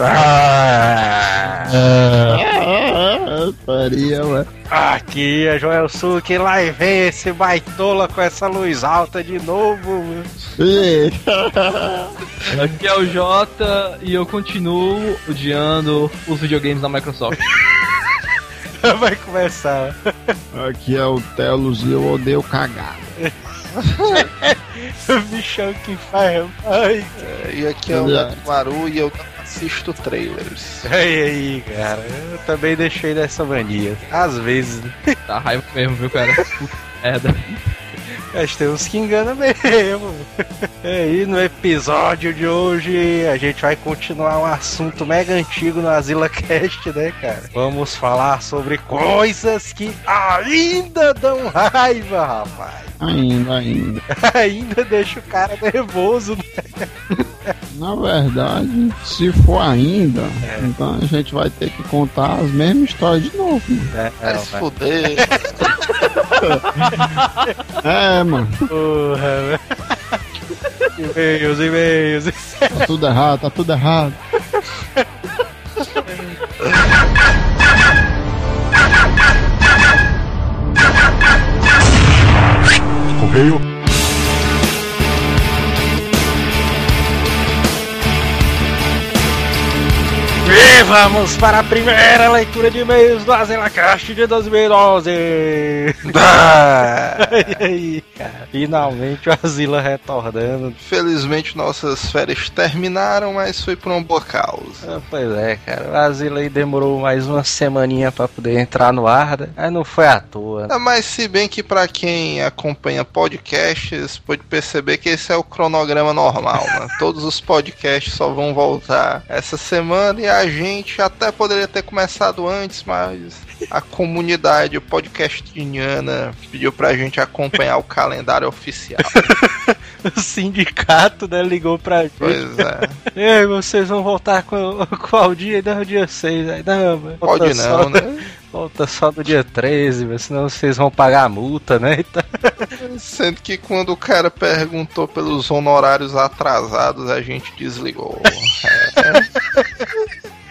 Ah, faria, ué. Aqui é Joel Suki, lá e vem esse baitola com essa luz alta de novo. Aqui é o Jota e eu continuo odiando os videogames da Microsoft. Vai começar. Aqui é o Telos e eu odeio cagar. O bichão que faz. Ai, E aqui é o Maru e eu não assisto trailers. ai, aí, cara. Eu também deixei dessa mania. Às vezes, né? Tá raiva mesmo, viu, cara? Puta merda. Mas tem uns que enganam mesmo. E aí, no episódio de hoje, a gente vai continuar um assunto mega antigo no Asila Cast, né, cara? Vamos falar sobre coisas que ainda dão raiva, rapaz. Ainda, ainda. Ainda deixa o cara nervoso, né? Na verdade, se for ainda, então a gente vai ter que contar as mesmas histórias de novo. Mano. Vai se fuder. É, mano. Porra, velho. E-mails, e-mails. Tá tudo errado, tá tudo errado. Correio. Yeah. E vamos para a primeira leitura de e-mails do Azelacast de 2012. e aí, cara? Finalmente o Asila retornando. Felizmente nossas férias terminaram, mas foi por uma boa causa. Ah, Pois é, cara. O Asila aí demorou mais uma semaninha pra poder entrar no ar, né? Mas não foi à toa. Ah, Mas se bem que pra quem acompanha podcasts, pode perceber que esse é o cronograma normal, né? Todos os podcasts só vão voltar essa semana e a gente até poderia ter começado antes, mas a comunidade podcastiniana pediu pra gente acompanhar o calendário oficial. O sindicato, né, ligou pra gente. Pois é. E aí, vocês vão voltar com qual dia? Não, dia 6. Aí, não, Pode só- não, né? Volta só do dia 13, mas senão vocês vão pagar a multa, né? Então, Sendo que quando o cara perguntou pelos honorários atrasados, a gente desligou.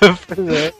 pois é.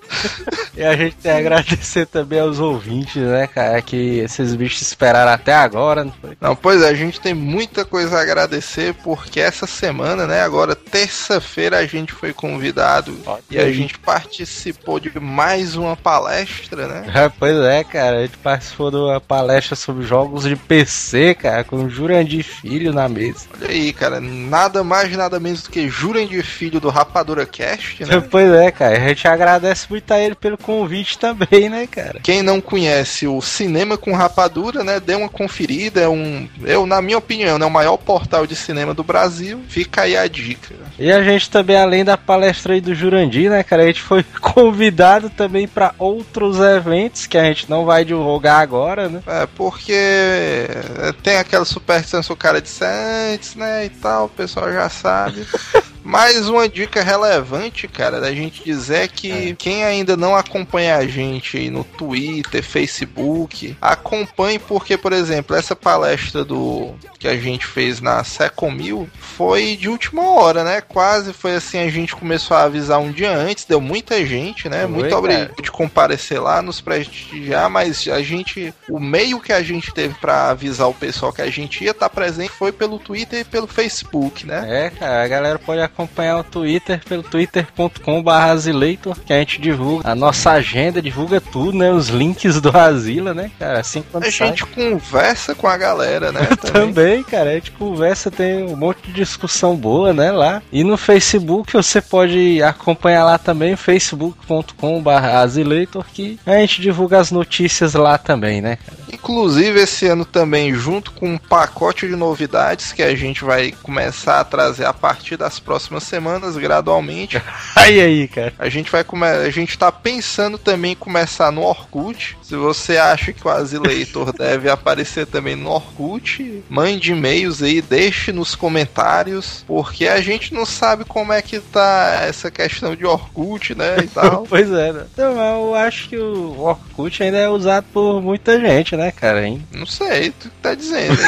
E a gente tem a agradecer também aos ouvintes, né, cara? Que esses bichos esperaram até agora, não foi? Não, pois é, a gente tem muita coisa a agradecer porque essa semana, né, agora terça-feira a gente foi convidado e a gente participou de mais uma palestra, né? É, pois é, cara. A gente participou de uma palestra sobre jogos de PC, cara, com o Jurandir Filho na mesa. Olha aí, cara, nada mais nada menos do que Jurandir Filho do Rapadura Cast, né? Pois é, cara. A gente agradece muito a ele pelo convite também, né, cara? Quem não conhece o Cinema com Rapadura, né, dê uma conferida, é um, eu na minha opinião, né, o maior portal de cinema do Brasil. Fica aí a dica. E a gente também, além da palestra aí do Jurandir, né, cara, a gente foi convidado também pra outros eventos que a gente não vai divulgar agora, né? É, porque é, tem aquela superstição se o cara disse antes, né, e tal, o pessoal já sabe. Mais uma dica relevante, cara, da gente dizer que quem ainda não acompanha a gente aí no Twitter, Facebook, acompanhe porque, por exemplo, essa palestra do que a gente fez na Secomil foi de última hora, né? Quase foi assim, a gente começou a avisar um dia antes, deu muita gente, né? Foi, Muito obrigado de comparecer lá, nos prestigiar, mas a gente, o meio que a gente teve pra avisar o pessoal que a gente ia estar presente foi pelo Twitter e pelo Facebook, né? É, cara, a galera pode acompanhar o Twitter pelo twitter.com.br Azileitor, que a gente divulga a nossa agenda, divulga tudo, né? Os links do Asila, né, cara? Assim quando A sai. gente conversa com a galera, né? Também, cara, a gente conversa, tem um monte de discussão boa, né, lá. E no Facebook você pode acompanhar lá também, facebook.com.br Azileitor, que a gente divulga as notícias lá também, né, cara? Inclusive, esse ano também, junto com um pacote de novidades que a gente vai começar a trazer a partir das próximas semanas, gradualmente. Aí, aí, cara. A gente vai come... a gente tá pensando também em começar no Orkut. Se você acha que o Azileitor deve aparecer também no Orkut, mande e-mails aí, deixe nos comentários, porque a gente não sabe como é que tá essa questão de Orkut, né, e tal. pois é, né? Então, eu acho que o Orkut ainda é usado por muita gente, né, cara? Hein? Não sei, tu que tá dizendo.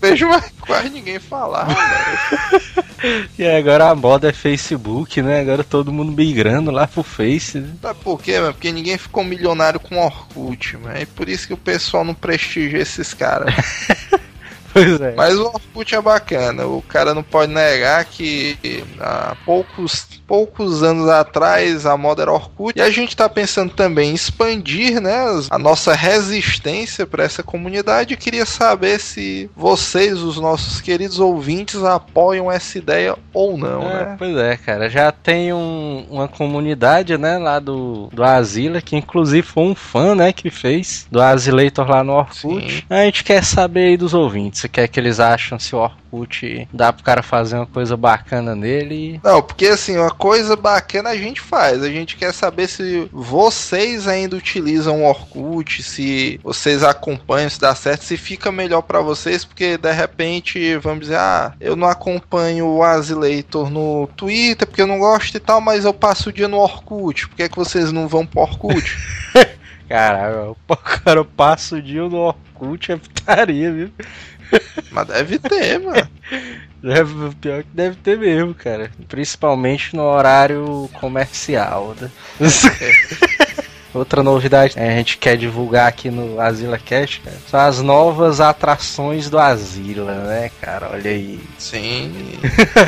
Vejo mais quase ninguém falar, velho. E agora a moda é Facebook, né? Agora todo mundo migrando lá pro Face, né? Sabe por quê, mano? Porque ninguém ficou milionário com Orkut, mano. É por isso que o pessoal não prestigia esses caras. Pois é. Mas o Orkut é bacana. O cara não pode negar que há poucos, poucos anos atrás a moda era Orkut. E a gente tá pensando também em expandir né, a nossa resistência para essa comunidade. Eu queria saber se vocês, os nossos queridos ouvintes, apoiam essa ideia ou não, É, né? Pois é, cara. Já tem um- uma comunidade, né, lá do, do Asila, que inclusive foi um fã, né, que fez do Asileitor lá no Orkut. Sim. A gente quer saber aí dos ouvintes, o que é que eles acham, se o Orkut dá pro cara fazer uma coisa bacana nele. Não, porque assim, uma coisa bacana a gente faz. A gente quer saber se vocês ainda utilizam o Orkut, se vocês acompanham, se dá certo, se fica melhor pra vocês, porque de repente, vamos dizer, ah, eu não acompanho o Azileitor no Twitter porque eu não gosto e tal, mas eu passo o dia no Orkut. Por que, é que vocês não vão pro Orkut? Caralho, o cara passa o dia no Orkut, é putaria, viu? mas deve ter, mano. Deve, pior que deve ter mesmo, cara. Principalmente no horário comercial, né? Outra novidade que a gente quer divulgar aqui no Asila Cast, cara, são as novas atrações do Asila, né, cara? Olha aí. Sim.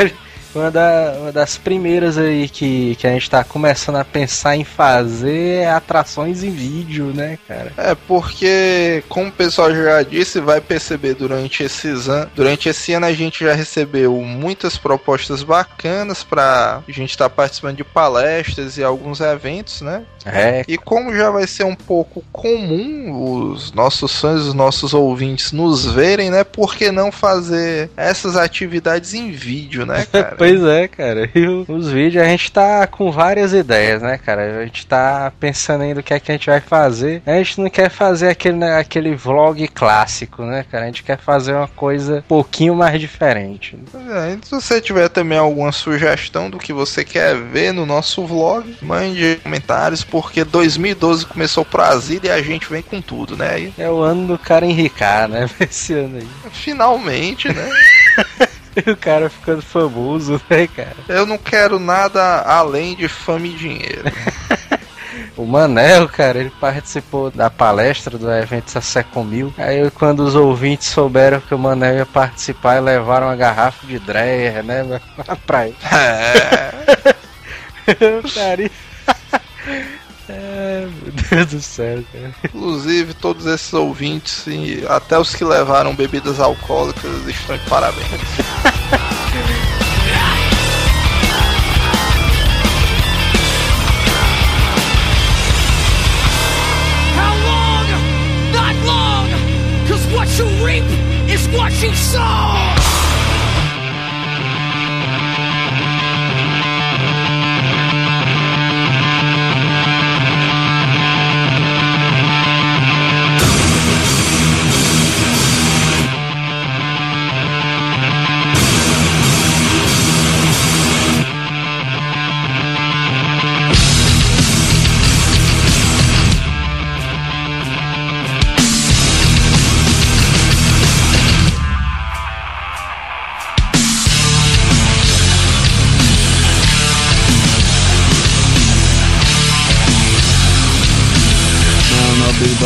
Uma, da- uma das primeiras aí que, que a gente tá começando a pensar em fazer é atrações em vídeo, né, cara? É porque, como o pessoal já disse, vai perceber durante esses anos, durante esse ano a gente já recebeu muitas propostas bacanas pra gente estar participando de palestras e alguns eventos, né? É, E como já vai ser um pouco comum os nossos fãs, os nossos ouvintes nos verem, né? Por que não fazer essas atividades em vídeo, né, cara? Pois é, cara. E os vídeos a gente tá com várias ideias, né, cara? A gente tá pensando ainda o que é que a gente vai fazer. A gente não quer fazer aquele, né, aquele vlog clássico, né, cara? A gente quer fazer uma coisa um pouquinho mais diferente. Pois é, se você tiver também alguma sugestão do que você quer ver no nosso vlog, mande comentários, porque 2012 começou Brasília e a gente vem com tudo, né? E, É o ano do cara enricar, né? Esse ano aí. finalmente, né? o cara ficando famoso, né, cara? Eu não quero nada além de fama e dinheiro. O Manel, cara, ele participou da palestra do evento Sassecom Mil. Aí quando os ouvintes souberam que o Manel ia participar, levaram uma garrafa de Dreyer, né, pra ele. É, Cara, É, meu Deus do céu, cara. inclusive, todos esses ouvintes e até os que levaram bebidas alcoólicas estão de parabéns. How long? Not long! Cause what you reap is what you sow!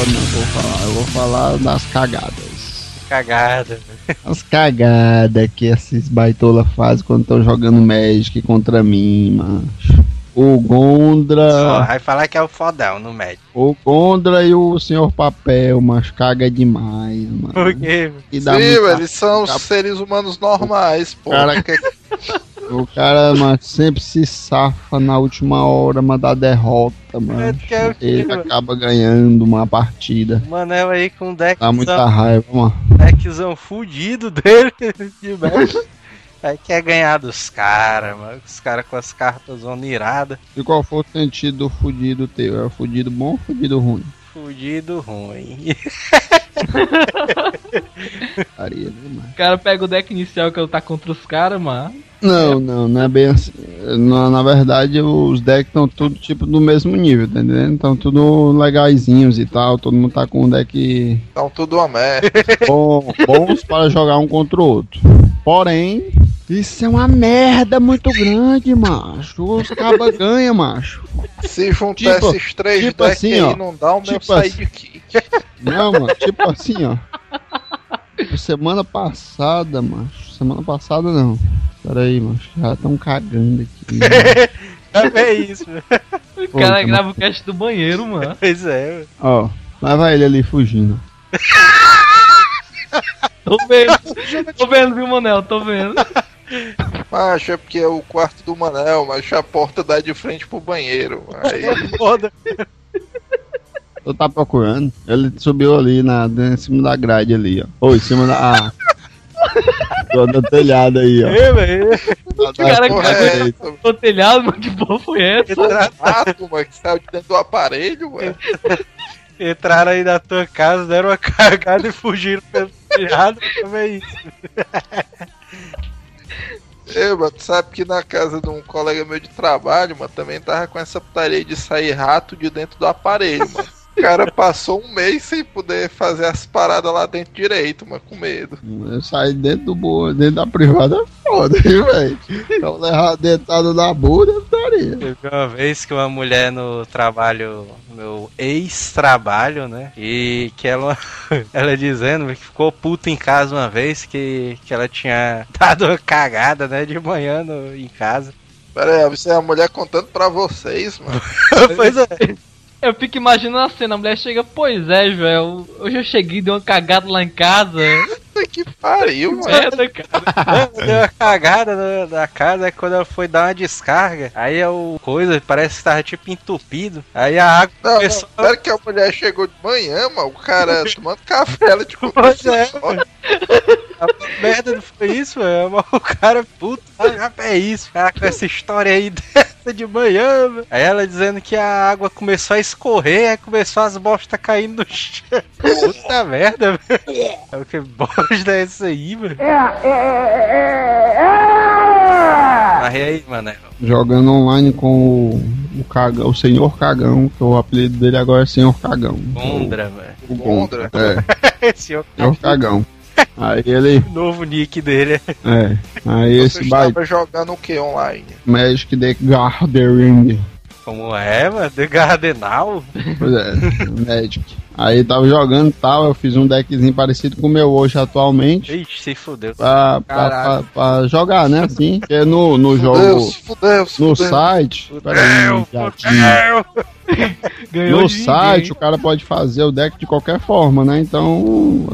Não vou falar. Eu vou falar das cagadas. Cagada. As cagadas que esses baitola fazem quando estão jogando Magic contra mim, macho. O Só Gondra, vai falar que é o fodão no médio. o Gondra e o Senhor Papel, mas caga demais, mano. Por quê? E Sim, muita- eles são dá- seres humanos normais, pô. Cara- Que- O cara, mano, sempre se safa na última hora, mas dá derrota, mano. É, que é o Ele mano? acaba ganhando uma partida. O Manel aí com um Dá muita raiva, mano. deckzão fudido dele de. Aí quer ganhar dos caras, mano. Os caras com as cartas zona irada. E qual foi o sentido do fudido teu? É o fudido bom ou fudido ruim? Fudido ruim. Né, mano? O cara pega o deck inicial que ele tá contra os caras, mano. Não, não, não é bem assim. Na, na verdade, os decks estão tudo tipo do mesmo nível, tá entendendo? Estão tudo legaisinhos e tal. Todo mundo tá com um deck Então tudo uma merda. bom- bons para jogar um contra o outro. Porém, isso é uma merda muito grande, macho. Os cabas ganham, macho. Se juntar Tipo- esses três tipo decks assim, ó. não dá o meu Tipo assim. sidekick. Não, mano, tipo assim, ó. Semana passada, macho. Semana passada não. Pera aí, macho. Já estão cagando aqui. É isso, velho. O Pô, cara tá grava o cast do banheiro, mano. Pois é, velho. Ó, lá vai ele ali fugindo. Tô vendo. Tô vendo, viu, Manel? Tô vendo. Macho, é porque é o quarto do Manel, mas a porta dá de frente pro banheiro. Aí, Foda. Tu tá procurando? Ele subiu ali na, em cima da grade ali, ó. Ou em cima da. Ah. Tô no telhado aí, ó. É, velho. Tá cara porra, cagou. é? Tô telhado, mano. Que porra foi essa? Rato, mano, que saiu de dentro do aparelho, mano. entraram aí na tua casa, deram uma cagada e fugiram pelo telhado. Também isso. Ei, mano, tu sabe que na casa de um colega meu de trabalho, mano, também tava com essa putaria de sair rato de dentro do aparelho, mano. O cara passou um mês sem poder fazer as paradas lá dentro direito, mano, com medo. Eu saí dentro do bo... dentro da privada é foda, hein, velho? Então levar dentada na bunda, eu estaria. Teve uma vez que uma mulher no trabalho, meu ex-trabalho, né? E que ela, ela dizendo que ficou puta em casa uma vez, que, que ela tinha dado uma cagada, né? De manhã no, em casa. Pera aí, você é a mulher contando pra vocês, mano. pois é. Eu fico imaginando a cena, a mulher chega, pois é, Joel, hoje eu cheguei e dei uma cagada lá em casa. Puta que pariu, mano. Merda, cara. Deu uma cagada na, na casa, aí quando ela foi dar uma descarga, aí é o coisa parece que tava tipo entupido. Aí a água Não, não, começou a. pera que a mulher chegou de manhã, mano, o cara tomando café, ela tipo... Pois é, A merda não foi isso, mano. Mas O cara é puto, ah, já é isso, cara, com essa história aí dessa de manhã. Aí ela dizendo que a água começou a escorrer, aí começou as bostas caindo no chão. Puta merda, velho. É Que bosta é essa aí, mano? Mas e aí, mano? Jogando online com o, o, cagão, o Senhor Cagão, que o apelido dele agora é Senhor Cagão. Gondra, velho. O Gondra. É, é Senhor Cagão. Aí ele. novo nick dele. É. Aí Você esse baita estava jogando o que online? Magic the Gathering. Como é, mano? The Gardenal? Pois é, Magic. Aí tava jogando e tal, eu fiz um deckzinho parecido com o meu hoje atualmente. Ixi, se fudeu. Pra, pra, pra, pra jogar, né? Assim. Porque no, no Fudeu, jogo. se fudeu, se No fudeu. site. Peraí, gatinho. Ganhou No site ninguém. o cara pode fazer o deck de qualquer forma, né? Então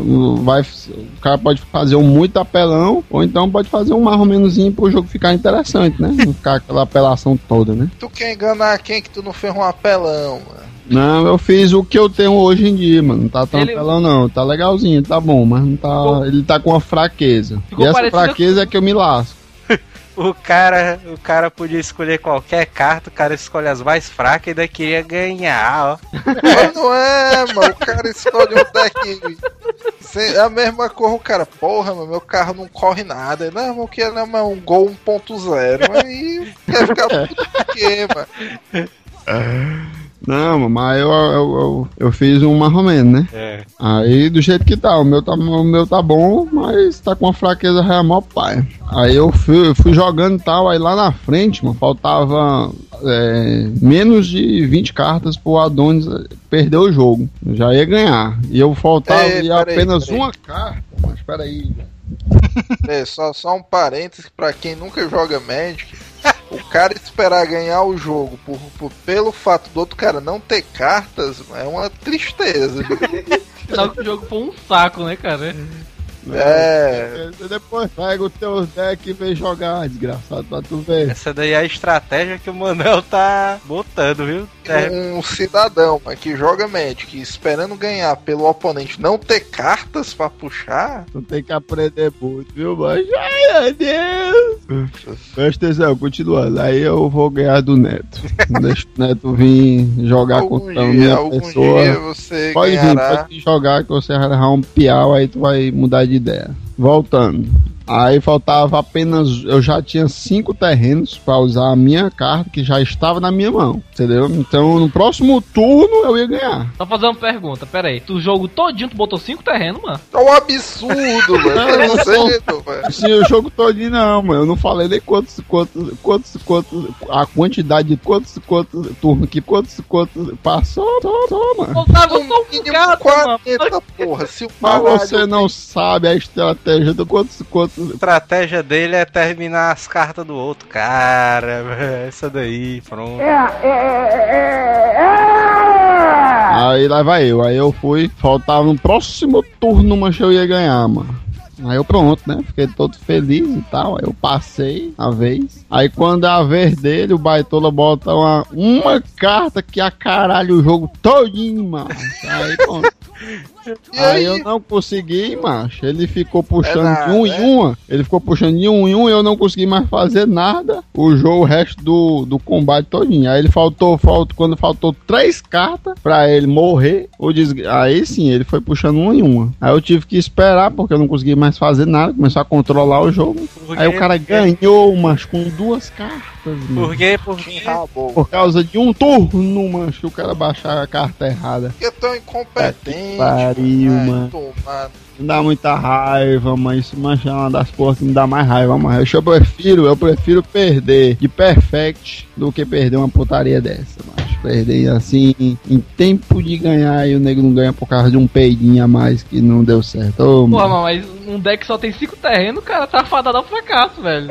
vai, o cara pode fazer um muito apelão, ou então pode fazer um mais ou menoszinho pro jogo ficar interessante, né? Não ficar aquela apelação toda, né? Tu quer enganar quem que tu não fez um apelão, mano? Não, eu fiz o que eu tenho hoje em dia, mano. Não tá tão Ele- não. Tá legalzinho, tá bom, mas não tá. Ele tá com uma fraqueza. Ficou e essa fraqueza é que eu me lasco. O cara, o cara podia escolher qualquer carta, o cara escolhe as mais fracas e ainda queria ganhar, ó. Mas não é, mano. O cara escolhe um deck. sem- É a mesma cor, o cara, porra, mano, meu carro não corre nada. Não, que é, um gol 1.0. Aí quer ficar puto por quê, mano? Não, mas eu, eu, eu, eu fiz um mais ou menos, né? É. Aí do jeito que tá, o meu tá, o meu tá bom, mas tá com uma fraqueza real mó pai. Aí eu fui, fui jogando e tal, aí lá na frente, mano, faltava é, menos de 20 cartas pro Adonis perder o jogo. Eu já ia ganhar. E eu faltava ia peraí, apenas peraí. uma carta. Mas peraí. É, só, só um parênteses pra quem nunca joga Magic. O cara esperar ganhar o jogo por, por- pelo fato do outro cara não ter cartas é uma tristeza. viu? Sinal que o jogo foi um saco, né, cara? É. Você depois pega o teu deck e vem jogar, desgraçado, pra tu ver. Essa daí é a estratégia que o Manel tá botando, viu? É, Um cidadão mas que joga Magic esperando ganhar pelo oponente não ter cartas pra puxar. Tu tem que aprender muito, viu, mas Ai, meu Deus! Presta atenção, continuando. Aí eu vou ganhar do Neto. Deixa o Neto vir jogar algum contra a dia, minha algum pessoa. dia você Pode vir, ganhará. pode vir jogar que você vai errar um piau, aí tu vai mudar de ideia. Voltando. Aí faltava apenas. Eu já tinha cinco terrenos pra usar a minha carta que já estava na minha mão. Entendeu? Então no próximo turno eu ia ganhar. Só fazer uma pergunta, pera aí. Tu jogo todinho, tu botou cinco terrenos, mano? É um absurdo, velho. Não, Não sei, velho. Sim, o jogo todinho não, mano. Eu não falei nem quantos, quantos, quantos, quantos, a quantidade de quantos, quantos turnos que quantos, quantos passou, só, só, mano. Faltava só um gato, mano. 40, porra. Se o Mas você não sabe a estratégia do quantos, quantos. A estratégia dele é terminar as cartas do outro cara. Essa daí, pronto. Aí lá vai eu. Aí eu fui, faltava no próximo turno, mas eu ia ganhar, mano. Aí eu pronto, né? Fiquei todo feliz e tal. Aí eu passei a vez. Aí quando é a vez dele, o Baitola bota uma, uma carta que a caralho o jogo todinho, mano. Aí pronto. E Aí aí? eu não consegui, macho. Ele ficou puxando É nada, de um em é? uma. Ele ficou puxando de um em um e eu não consegui mais fazer nada. O jogo, o resto do, do combate todinho. Aí ele faltou, faltou, quando faltou três cartas pra ele morrer, o desg... aí sim, ele foi puxando uma em uma. Aí eu tive que esperar, porque eu não consegui mais fazer nada. Começou a controlar o jogo. Aí o cara ganhou, macho, com duas cartas, mano. Por quê? Porque Rabou. Por causa de um turno, macho, o cara baixar a carta errada. Porque é tão incompetente. pariu, Ai, mano. Me dá muita raiva, mas isso é uma das porras que me dá mais raiva, mas eu prefiro, eu prefiro perder de perfect do que perder uma putaria dessa, mas perder assim em tempo de ganhar e o nego não ganha por causa de um peidinho a mais que não deu certo. Ô, Porra, mano. mas um deck só tem cinco terrenos, cara, tá fadado ao fracasso, velho.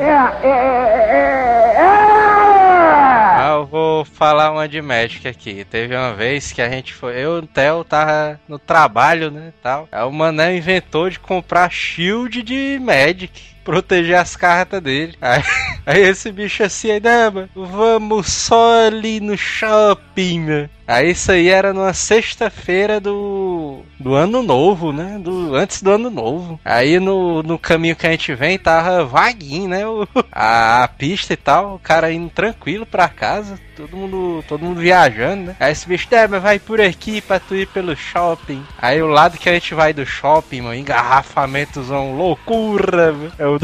Ah, eu vou falar uma de Magic aqui. Teve uma vez que a gente foi. Eu e o Theo tava no trabalho, né? Tal. Aí o Mané inventou de comprar shield de Magic. Proteger as cartas dele. Aí, aí esse bicho assim, aí? Vamos só ali no shopping, né? Aí isso aí era numa sexta-feira do, do ano novo, né? Do, antes do ano novo. Aí no, no caminho que a gente vem tava vaguinho, né? O, a, a pista e tal, o cara indo tranquilo pra casa, todo mundo, todo mundo viajando, né? Aí esse bicho, é, mas vai por aqui pra tu ir pelo shopping. Aí o lado que a gente vai do shopping, mano, engarrafamentos, loucura, velho. Eu,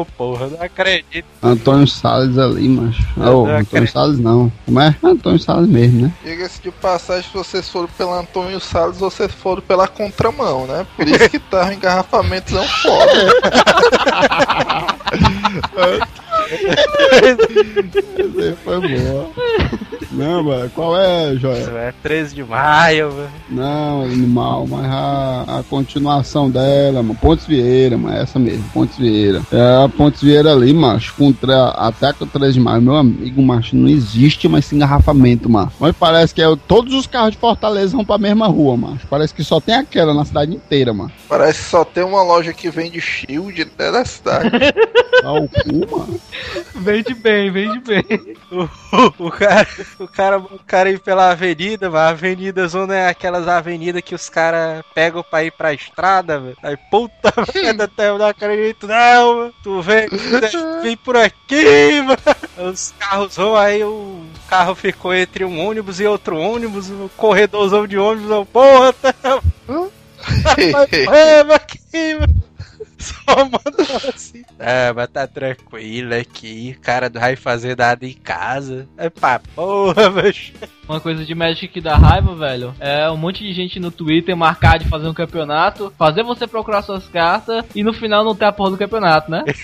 oh, porra, não acredito. Antônio Salles ali, macho. Eu Ô, não Antônio acredito. Salles não. Como é? Antônio Salles mesmo, né? Diga-se de passagem, se vocês foram pelo Antônio Salles, vocês foram pela contramão, né? Por isso que tava engarrafamentos não foda. Essa foi boa. Não, mano, qual é, Joia? Isso é 13 de maio, velho. Não, animal, mas a, a continuação dela, mano, Pontes Vieira, mano, essa mesmo, Pontes Vieira. É a Pontes Vieira ali, macho, contra, até com 3 de maio, meu amigo, macho, não existe mais esse engarrafamento, mano. Mas parece que é, todos os carros de Fortaleza vão pra mesma rua, macho. Parece que só tem aquela na cidade inteira, mano. Parece que só tem uma loja que vende shield né, da cidade. Dá o cu, mano. Vende bem, vende bem. O, o cara, o cara, o cara ir pela avenida, mano. A avenida zona é aquelas avenidas que os caras pegam pra ir pra estrada, velho. Aí, puta merda, até eu não acredito, não, mano. Tu vem, vem por aqui, mano. Os carros vão, aí o carro ficou entre um ônibus e outro ônibus, um corredorzão de ônibus, eu, porra, tá. É, mas aqui, mano. Só mandou assim. É, mas tá tranquilo aqui. O cara não vai fazer nada em casa. É pra porra, bicho. Uma coisa de Magic que dá raiva, velho, é um monte de gente no Twitter marcar de fazer um campeonato, fazer você procurar suas cartas e no final não ter a porra do campeonato, né?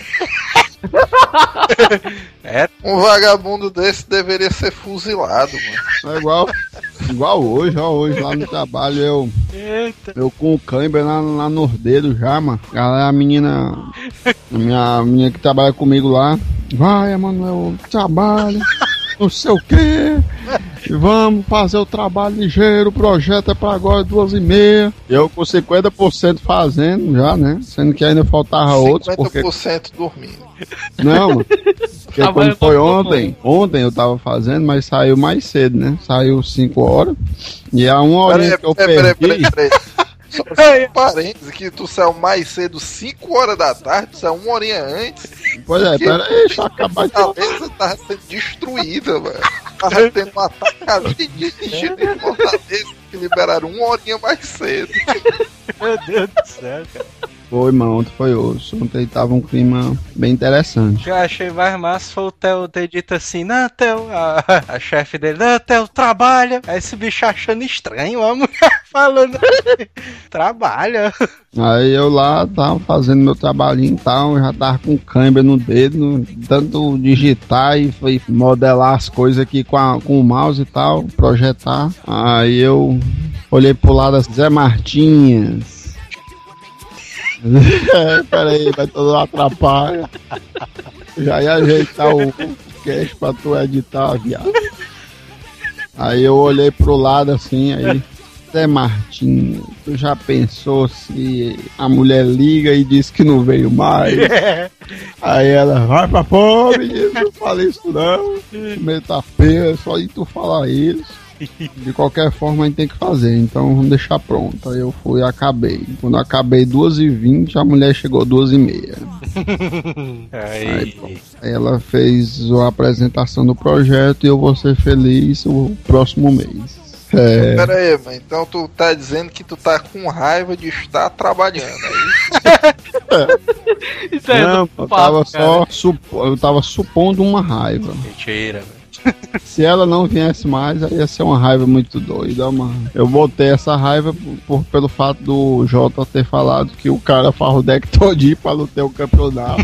Um vagabundo desse deveria ser fuzilado, mano. É igual, igual hoje, ó, hoje lá no trabalho eu, Eita. eu com o câimbra lá, lá nos dedos já, mano. Galera, a menina, a minha a menina que trabalha comigo lá, vai, Emanuel, trabalha, não sei o quê. Vamos fazer o trabalho ligeiro, o projeto é pra agora duas e meia. Eu com 50% fazendo já, né? Sendo que ainda faltava outros, porque 50% dormindo. Não, mano. Porque Trabalho quando foi ontem, ontem eu tava fazendo, mas saiu mais cedo, né? Saiu 5 horas. E a uma horinha Peraí, que eu peraí, peraí, perdi. peraí, peraí. Só um parênteses que tu saiu mais cedo, 5 horas da tarde, tu saiu uma horinha antes. Pois é, pera aí, deixa eu acabar de A cabeça tava sendo destruída, velho. Tava tendo um ataque de gente em Fortaleza que liberaram uma horinha mais cedo. Meu Deus do céu, cara. Foi, mano, ontem foi osso. Ontem tava um clima bem interessante. O que eu achei mais massa foi o Theo ter dito assim, não, Theo, a, a chefe dele, não, Theo, trabalha. Aí esse bicho achando estranho, a mulher falando assim, trabalha. Aí eu lá tava fazendo meu trabalhinho e tal, já tava com câimbra no dedo, tanto digitar e foi modelar as coisas aqui com, a- com o mouse e tal, projetar. Aí eu olhei pro lado assim, Zé Martinhas. Peraí, vai todo atrapalha. Já ia ajeitar o cash pra tu editar, viado. Aí eu olhei pro lado assim, aí. Zé Martinho, tu já pensou se a mulher liga e diz que não veio mais? Aí ela, vai pra menino, não fala isso não. Meio tá é só de tu falar isso. De qualquer forma a gente tem que fazer, então vamos deixar pronto. Aí eu fui e acabei. Quando acabei 2h20, a mulher chegou 2h30. Aí. Aí ela fez a apresentação do projeto e eu vou ser feliz o próximo mês. É, Pera aí, mano. Então tu tá dizendo que tu tá com raiva de estar trabalhando, é isso? Isso é não, do eu papo, tava cara. só supo- eu tava supondo uma raiva. mentira, velho. Se ela não viesse mais, aí ia ser uma raiva muito doida, mano. Eu botei essa raiva por, pelo fato do Jota ter falado que o cara farra o deck todinho pra ter o campeonato.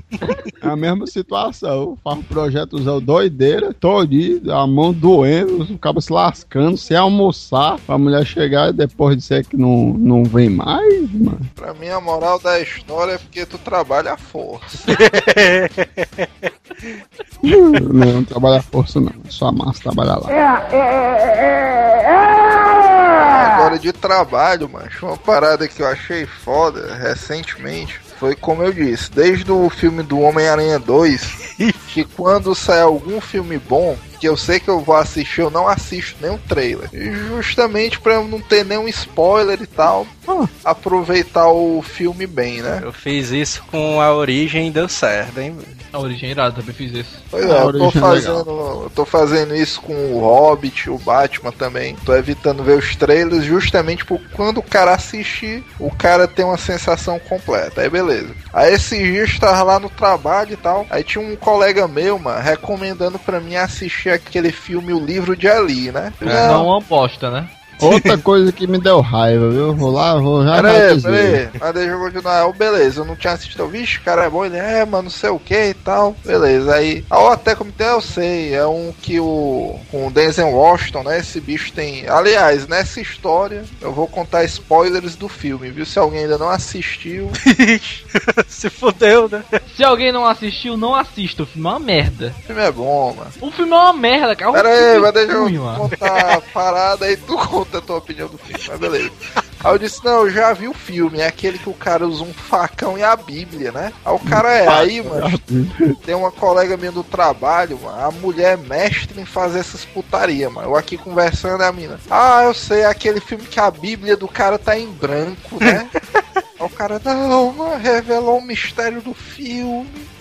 é a mesma situação. Farra o projetozão doideira, todinho, a mão doendo, o cabo se lascando, sem almoçar, pra mulher chegar e depois dizer que não, não vem mais, mano. Pra mim, a moral da história é porque tu trabalha à força. não, trabalha força não, é só a massa trabalhar lá. Agora de trabalho, macho, uma parada que eu achei foda recentemente foi como eu disse, desde o filme do Homem-Aranha 2, que quando sai algum filme bom, que eu sei que eu vou assistir, eu não assisto nenhum trailer. Justamente pra eu não ter nenhum spoiler e tal, aproveitar o filme bem, né? Eu fiz isso com a origem e deu certo, hein. A origem é irada, também fiz isso. Pois A é, eu tô é fazendo, eu tô fazendo isso com o Hobbit, o Batman também. Tô evitando ver os trailers justamente por quando o cara assistir, o cara tem uma sensação completa. Aí beleza. Aí esses dias tava lá no trabalho e tal. Aí tinha um colega meu, mano, recomendando pra mim assistir aquele filme O Livro de Ali, né? Não uma bosta, né? Outra coisa que me deu raiva, viu? Vou lá, vou já Pera já aí, dizer. pera aí. Mas deixa eu continuar. Ô, beleza, eu não tinha assistido. Vixe, o cara é bom. Ele é, mano, não sei o que e tal. Beleza, aí. Ah, até como tem, eu sei. É um que o. Com o Denzel Washington, né? Esse bicho tem. Aliás, nessa história, eu vou contar spoilers do filme, viu? Se alguém ainda não assistiu. Se fodeu, né? Se alguém não assistiu, não assista. O filme é uma merda. O filme é bom, mano. O filme é uma merda, cara. O Pera filme aí, é vai deixar eu contar a parada aí, tu conta a tua opinião do filme, mas beleza. Aí eu disse, não, eu já vi o filme, é aquele que o cara usa um facão e a Bíblia, né? Aí o cara é, aí, mano, tem uma colega minha do trabalho, mano, a mulher é mestre em fazer essas putaria, mano. Eu aqui conversando, a mina, ah, eu sei, é aquele filme que a Bíblia do cara tá em branco, né? Aí o cara, não, mano, revelou o mistério do filme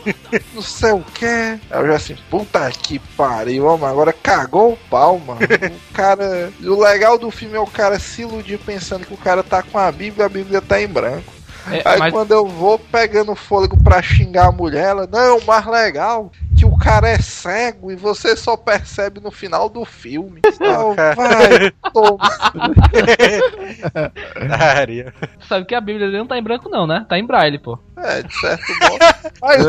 não sei o que. Aí eu já assim, puta que pariu, mano, agora cagou o pau, mano. O cara. e O legal do filme é o cara se iludir pensando que o cara tá com a Bíblia, a Bíblia tá em branco. É, Aí mas quando eu vou pegando fôlego pra xingar a mulher, ela, não, o mais legal o cara é cego e você só percebe no final do filme. Não, vai, toma. Sabe que a Bíblia dele não tá em branco, não, né? Tá em braille, pô. É, de certo modo. Mas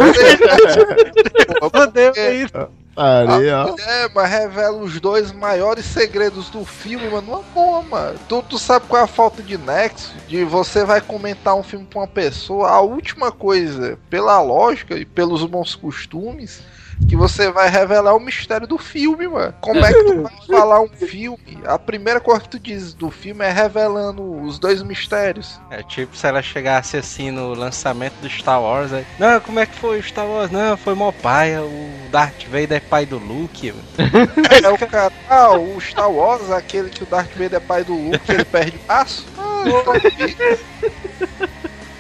aí. Areia, ó. É, mas revela os dois maiores segredos do filme, mano. Uma boa, mano. Tu, tu sabe qual é a falta de nexo? De você vai comentar um filme com uma pessoa, a última coisa, pela lógica e pelos bons costumes, que você vai revelar o mistério do filme, mano. Como é que tu vai falar um filme? A primeira coisa que tu diz do filme é revelando os dois mistérios. É tipo se ela chegasse assim no lançamento do Star Wars, aí. Não, como é que foi o Star Wars? Não, foi mó paia, o Darth Vader é pai do Luke, mano. É o cara, ah, o Star Wars, aquele que o Darth Vader é pai do Luke, ele perde o passo. Ah,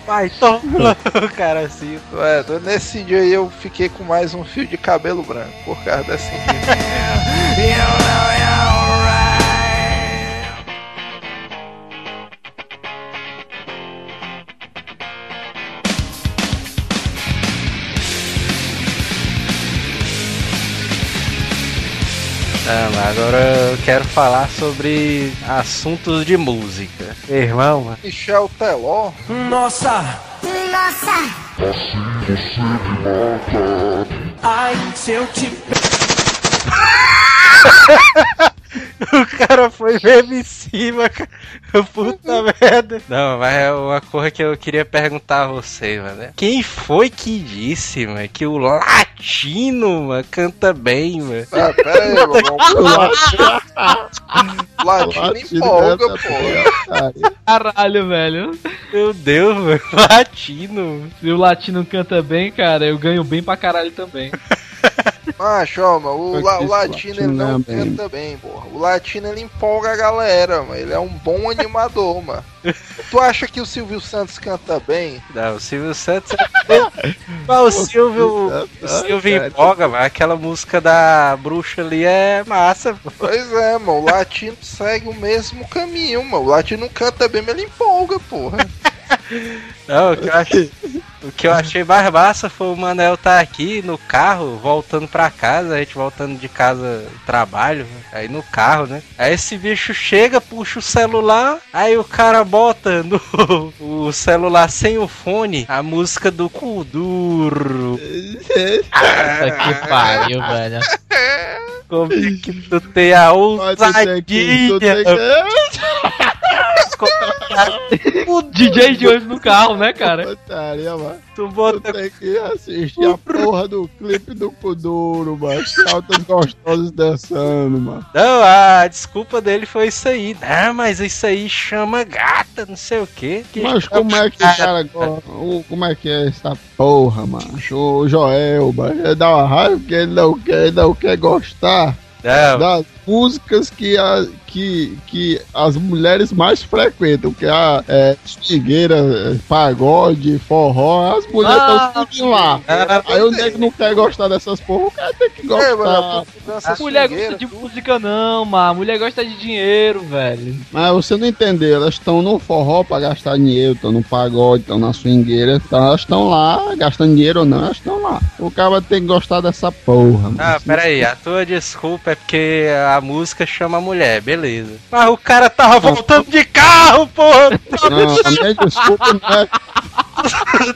Pai, toma o cara assim. É, então nesse dia aí eu fiquei com mais um fio de cabelo branco por causa dessa Ah, mas agora eu quero falar sobre assuntos de música. Irmão, mano. Michel Teló, Nossa! Nossa! Ai, se eu te O cara foi mesmo em cima, cara. Puta merda. Não, mas é uma coisa que eu queria perguntar a você, mano. Quem foi que disse, mano, que o latino, mano, canta bem, mano? ah, pera aí, mano. Latino Latino empolga, canta pô. Cara, Caralho, velho. Meu Deus, mano. Latino. Se o latino canta bem, cara, eu ganho bem pra caralho também. Macho, ó, mano, o, la- o latino ele não é canta bem, porra. O latino ele empolga a galera, mano. Ele é um bom animador, mano. Tu acha que o Silvio Santos canta bem? Não, o Silvio Santos é. Mas o Silvio. O Silvio empolga, mano. Aquela música da bruxa ali é massa, pô. Pois é, mano. O latino segue o mesmo caminho, mano. O latino canta bem, mas ele empolga, porra. Não, o que eu achei, o que eu achei mais massa foi o Manel tá aqui no carro, voltando pra casa, a gente voltando de casa trabalho, aí no carro, né? Aí esse bicho chega, puxa o celular, aí o cara bota no o celular sem o fone a música do Kuduro. Puta que pariu, velho. Como é que tu tem a ousadia? O DJ de hoje no carro, né, cara? Putaria, mano. Tu bota tem que assistir a porra do clipe do Kuduro, mano. Altas gostosas dançando, mano. Não, a desculpa dele foi isso aí. Ah, mas isso aí chama gata, não sei o quê. Que Mas como é que o cara Como é que é essa porra, mano? O Joel, mano. Ele dá uma raiva porque ele não quer, ele não quer gostar Não, das músicas que, a, que, que as mulheres mais frequentam, que é a é, swingueira, é, pagode, forró, as mulheres estão Ah, tudo lá. Ah, Aí o nego não quer gostar dessas porra, o cara tem que É, gostar. mano, tu dança Mulher gosta de música não, mano. Mulher gosta de dinheiro, velho. Mas você não entendeu, elas estão no forró pra gastar dinheiro, estão no pagode, estão na swingueira, então elas estão lá, gastando dinheiro ou não, elas estão lá. O cara tem que gostar dessa porra, mano. Ah, peraí, a tua desculpa é porque a música chama mulher, beleza. Mas o cara tava voltando de carro, porra! Não, a minha desculpa não é.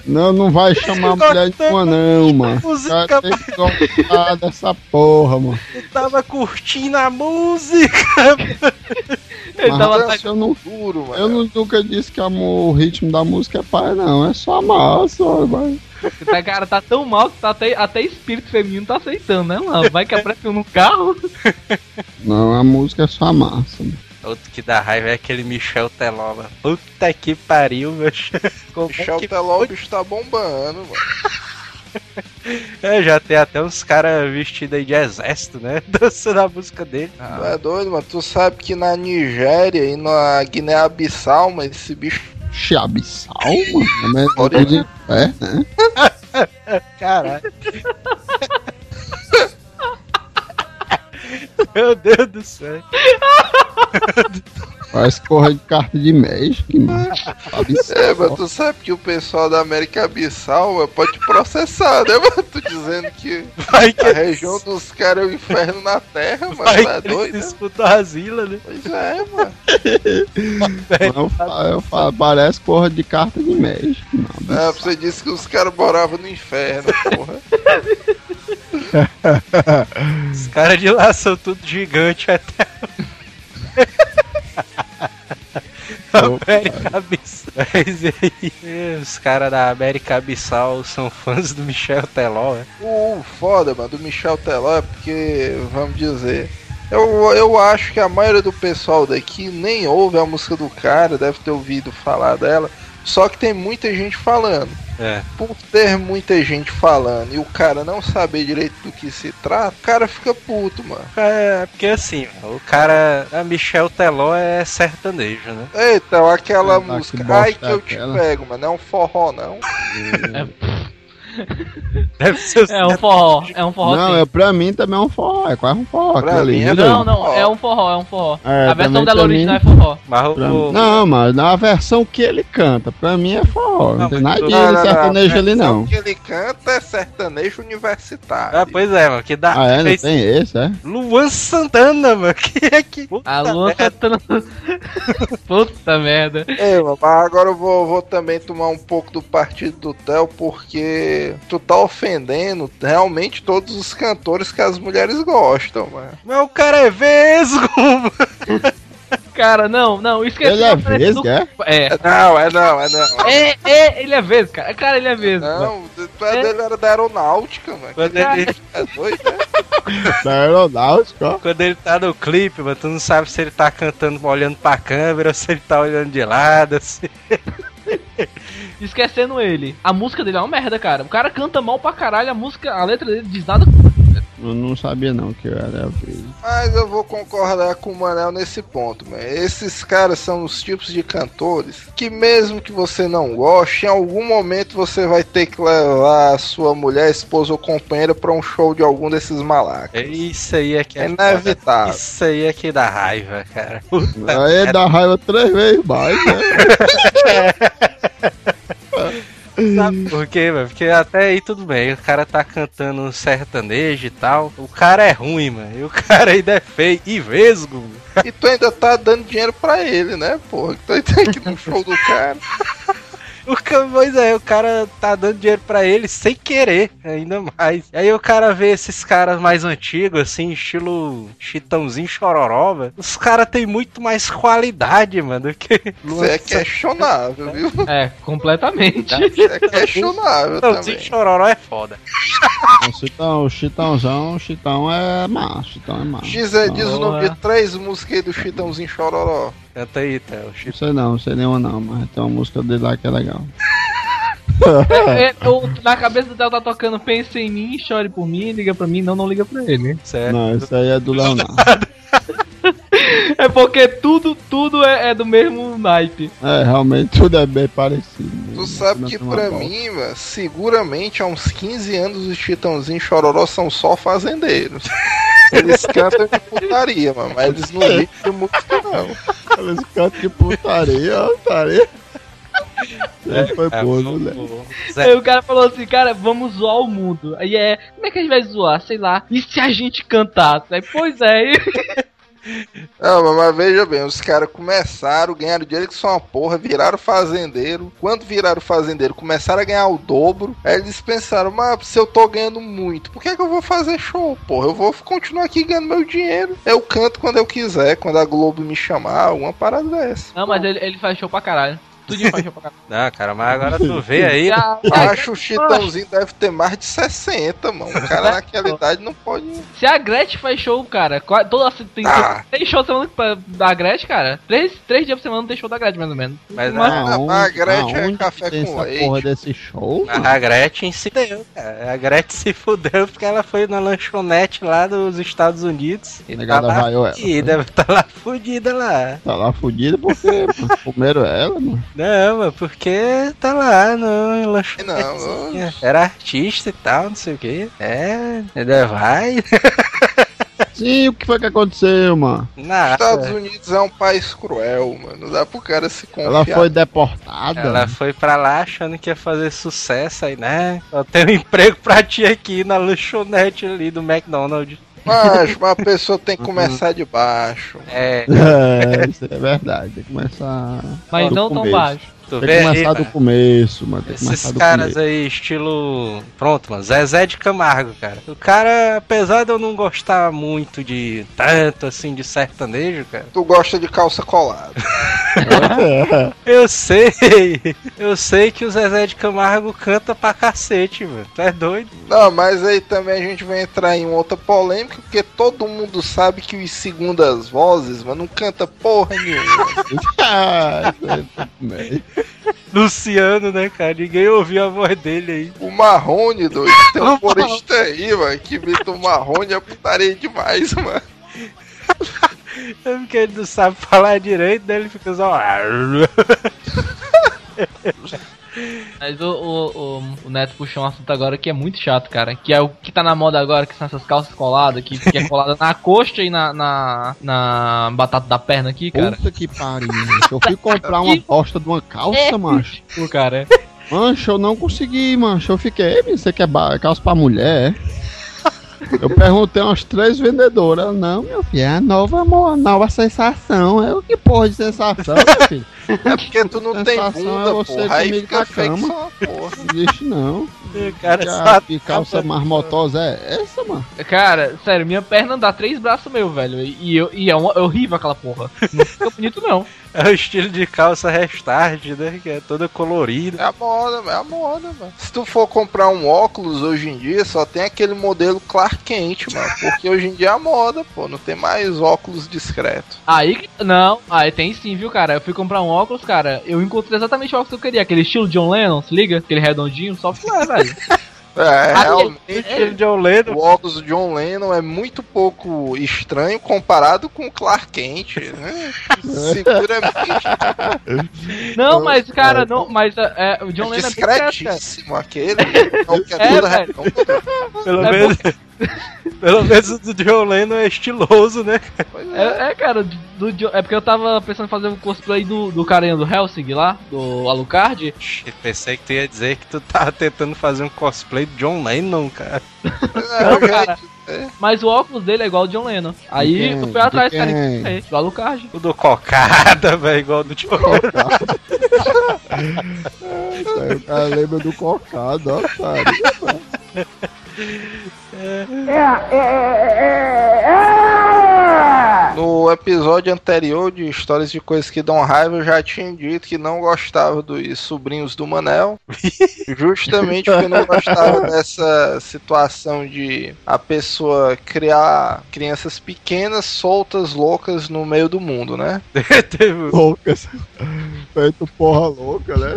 Não, não vai chamar mulher nenhuma, não, mano. Música, cara tem que gostar dessa porra, mano. tu tava curtindo a música. Ele Mas tava rapaz, eu não, Duro, mano. eu não- nunca disse que amor, o ritmo da música é pai, não. É só amar, só, vai. Tá, cara, tá tão mal que tá até, até espírito feminino tá aceitando, né, mano? Vai que aparece um no carro. Não, a música é só amar. sabe? Outro que dá raiva é aquele Michel Teló, mano. Puta que pariu, meu. Como é Michel que Teló, o bicho tá bombando, mano. É, já tem até uns caras vestidos aí de exército, né? Dançando a música dele. Tu é doido, mano. Tu sabe que na Nigéria e na Guiné-Bissau, mas esse bicho. Chabissal, mano. É né? Caralho. Meu Deus do céu. Faz porra de carta de México, mano. É, mas tu sabe que o pessoal da América Bissau mano, pode te processar, né, mano? Tu dizendo que Vai que a região dos caras é o inferno na terra, mano. vai Tu é que eles doido, né? disputam a asila, né? Pois é, mano. Eu falo, eu falo, parece porra de carta de México, não. É, você disse que os caras moravam no inferno, porra. Os caras de lá são tudo gigante até. América aí, os caras da América Abissal são fãs do Michel Teló, né? O foda, mano, do Michel Teló é porque, vamos dizer. Eu, eu acho que a maioria do pessoal daqui nem ouve a música do cara, deve ter ouvido falar dela. Só que tem muita gente falando. É. Por ter muita gente falando e o cara não saber direito do que se trata, o cara fica puto, mano. É, porque assim, o cara. A Michel Teló é sertanejo, né? Eita, aquela que música. Ai que eu te aquela. pego, mano. Não é um forró, não. Deve ser o É um forró, é um forró Não, sim. é, pra mim também é um forró, é quase um forró Pra ali. mim é Não, não, é um forró, é um forró. É, a versão dela original mim- é forró. Mas o- o- Não, mas na versão que ele canta, pra mim é forró. Não, Não, tem nada de sertanejo a ali versão não. que ele canta é sertanejo universitário. Ah, pois é, mano. Que dá. Ah, é? Não fez tem esse, é? Luan Santana, mano. Que é que. Puta A Luan. Santana. Puta merda. É, mano, mas agora eu vou, vou também tomar um pouco do partido do Theo, porque tu tá ofendendo realmente todos os cantores que as mulheres gostam, mano. Mas o cara é vesgo, mano. Cara, não, não, esqueci. Ele é vesgo, do- é? É. É, Não, é não, é não. É, é, ele é vesgo, cara. Cara, ele é vesgo. mano. Não, tu é É. dele era da aeronáutica, mano. Quando ele, É doido, né? Da aeronáutica, ó. quando ele tá no clipe, mano, tu não sabe se ele tá cantando olhando pra câmera ou se ele tá olhando de lado, assim. Esquecendo ele. A música dele é uma merda, cara. O cara canta mal pra caralho, a música, a letra dele diz nada. Eu não sabia não que eu era vesgo. Mas eu vou concordar com o Manel nesse ponto, mano. Esses caras são os tipos de cantores que mesmo que você não goste, em algum momento você vai ter que levar a sua mulher, esposa ou companheira pra um show de algum desses malacas. É isso aí é que é, É inevitável. Isso aí é que dá raiva, cara. Puta Aí merda. dá raiva três vezes mais, né? Sabe por quê, mano? Porque até aí tudo bem, o cara tá cantando um sertanejo e tal. O cara é ruim, mano. E o cara ainda é feio e vesgo. mano. E tu ainda tá dando dinheiro pra ele, né, porra? Tu tá aqui no show do cara. O pois é, o cara tá dando dinheiro pra ele sem querer, ainda mais. E aí o cara vê esses caras mais antigos, assim, estilo chitãozinho chororó, velho. Os caras têm muito mais qualidade, mano, do que Isso é questionável, viu? É, completamente. Isso é questionável Chitãozinho também. chororó é foda. O chitão, o chitãozão, o chitão é massa, chitão é. Diz, aí, diz o nome de três músicas aí do Chitãozinho Chororó. Canta aí, Théo. Não sei não, não sei nenhuma não, mas tem uma música dele lá que é legal. É, eu- na cabeça do Theo tá tocando Pensa em mim, chore por mim, liga pra mim, não, não liga pra ele. Certo. Não, isso aí é do Leonardo. É porque tudo, tudo é, é do mesmo naipe. É, realmente tudo é bem parecido. Tu sabe que uma pra volta. mim, mano, seguramente há uns 15 anos os Chitãozinho Chororó são só fazendeiros. Eles cantam de putaria, mano, mas eles não ligam de música, não. Eles cantam de putaria, ó, putaria. Foi É, bom, o- moleque. o Aí o cara falou assim, cara, vamos zoar o mundo. Aí é, como é que a gente vai zoar? Sei lá. E se a gente cantasse? Aí, pois é. Não, mas, veja bem, os caras começaram, ganharam dinheiro que são uma porra, viraram fazendeiro. Quando viraram fazendeiro, começaram a ganhar o dobro. Aí eles pensaram, mas se eu tô ganhando muito, por que, que eu vou fazer show, porra? Eu vou continuar aqui ganhando meu dinheiro. Eu canto quando eu quiser, quando a Globo me chamar, uma parada dessa. Não, mas ele, ele faz show pra caralho. Tudinho pra. Não, cara, mas agora tu vê aí. Acho o Chitãozinho deve ter mais de 60, mano. O cara naquela idade não pode. Se a Gretchen faz show, cara, toda tem, Ah. tem show semana da Gretchen, cara. Três, três dias por semana tem show da Gretchen, mais ou menos. Mas Mas- a, Ah, a Gretchen é café com essa leite. porra desse show? mano? a Gretchen se deu, cara. A Gretchen se fudeu porque ela foi na lanchonete lá dos Estados Unidos. E, tá lá vaiou ela, e deve estar lá fudida lá. Tá lá fudida porque comeram ela, mano. Não, mas porque tá lá no lanchonete. Não, Era artista e tal, não sei o que. É, ainda vai. Sim, o que foi que aconteceu, mano? Nada. Estados Unidos é um país cruel, mano. Não dá pro cara se confiar. Ela foi deportada. Ela foi pra lá achando que ia fazer sucesso aí, né? Eu tenho um emprego pra ti aqui na lanchonete ali do McDonald's. Mas uma pessoa tem que começar de baixo. É, É, isso é verdade. Tem que começar. Mas não tão baixo. Tu Tem vê que aí, começar do mano. começo, mano. Tem Esses do caras começo. aí, estilo. Pronto, mano. Zezé de Camargo, cara. O cara, apesar de eu não gostar muito de tanto assim de sertanejo, cara. Tu gosta de calça colada. Eu sei. Eu sei que o Zezé de Camargo canta pra cacete, mano. Tu é doido? Não, mas aí também a gente vai entrar em outra polêmica, porque todo mundo sabe que os segundas vozes, mano, não canta porra nenhuma. Luciano, né, cara? Ninguém ouviu a voz dele aí. O Marrone, doido, tem um humorista aí, mano, que imita o Marrone, é putaria demais, mano. É porque ele não sabe falar direito, daí ele fica só. Mas o, o, o, o Neto puxou um assunto agora que é muito chato, cara. Que é o que tá na moda agora, que são essas calças coladas, que, que é colada na coxa e na, na, na batata da perna aqui, cara. Puta que pariu. Eu fui comprar uma bosta de uma calça, macho. Pô, cara, é. Mancho, eu não consegui, mancho. Eu fiquei, "Ei, você quer calça pra mulher? é?" Eu perguntei umas três vendedoras. Não, meu filho, é a nova, nova sensação. É o que porra de sensação, meu filho? É porque tu não tem Sensação bunda, é você porra, aí fica na cama. só porra. Não existe não. Cara que calça marmotosa é essa, mano? Cara, sério, minha perna dá três braços meu, velho. E, eu, e é, uma- é horrível aquela porra. Não fica bonito, não. É o estilo de calça restart, né? Que é toda colorida. É a moda, é a moda, mano. Se tu for comprar um óculos hoje em dia, só tem aquele modelo Clark Kent, mano. Porque hoje em dia é a moda, pô. Não tem mais óculos discreto. Aí que. Não, aí tem sim, viu, cara? Eu fui comprar um óculos, cara. Eu encontrei exatamente o óculos que eu queria. Aquele estilo John Lennon, se liga? Aquele redondinho, só é, velho. É, realmente. Estilo de Oledo. O óculos do John Lennon é muito pouco estranho comparado com o Clark Kent, né? Seguramente Não, mas, cara, não. Mas é, é, o John Lennon é discreto, cara. discretíssimo aquele. É, velho. redondo. Pelo É menos. Pelo menos o do John Lennon é estiloso, né? Pois é. É, cara, do, do é porque eu tava pensando em fazer um cosplay do, do carinha do Helsing lá, do Alucard. Eu Pensei que tu ia dizer que tu tava tentando fazer um cosplay do John Lennon, cara. É, Não, eu cara. Mas o óculos dele é igual ao John Lennon. Aí quem? eu fui atrás, cara, é, do Alucard. Tudo cocada, velho, igual do John Lennon. O cara lembra do cocado, ó, cara. No episódio anterior de Histórias de Coisas que Dão Raiva, eu já tinha dito que não gostava dos sobrinhos do Manel. Justamente porque não gostava dessa situação de a pessoa criar crianças pequenas, soltas, loucas no meio do mundo, né? Loucas. Feito porra louca, né?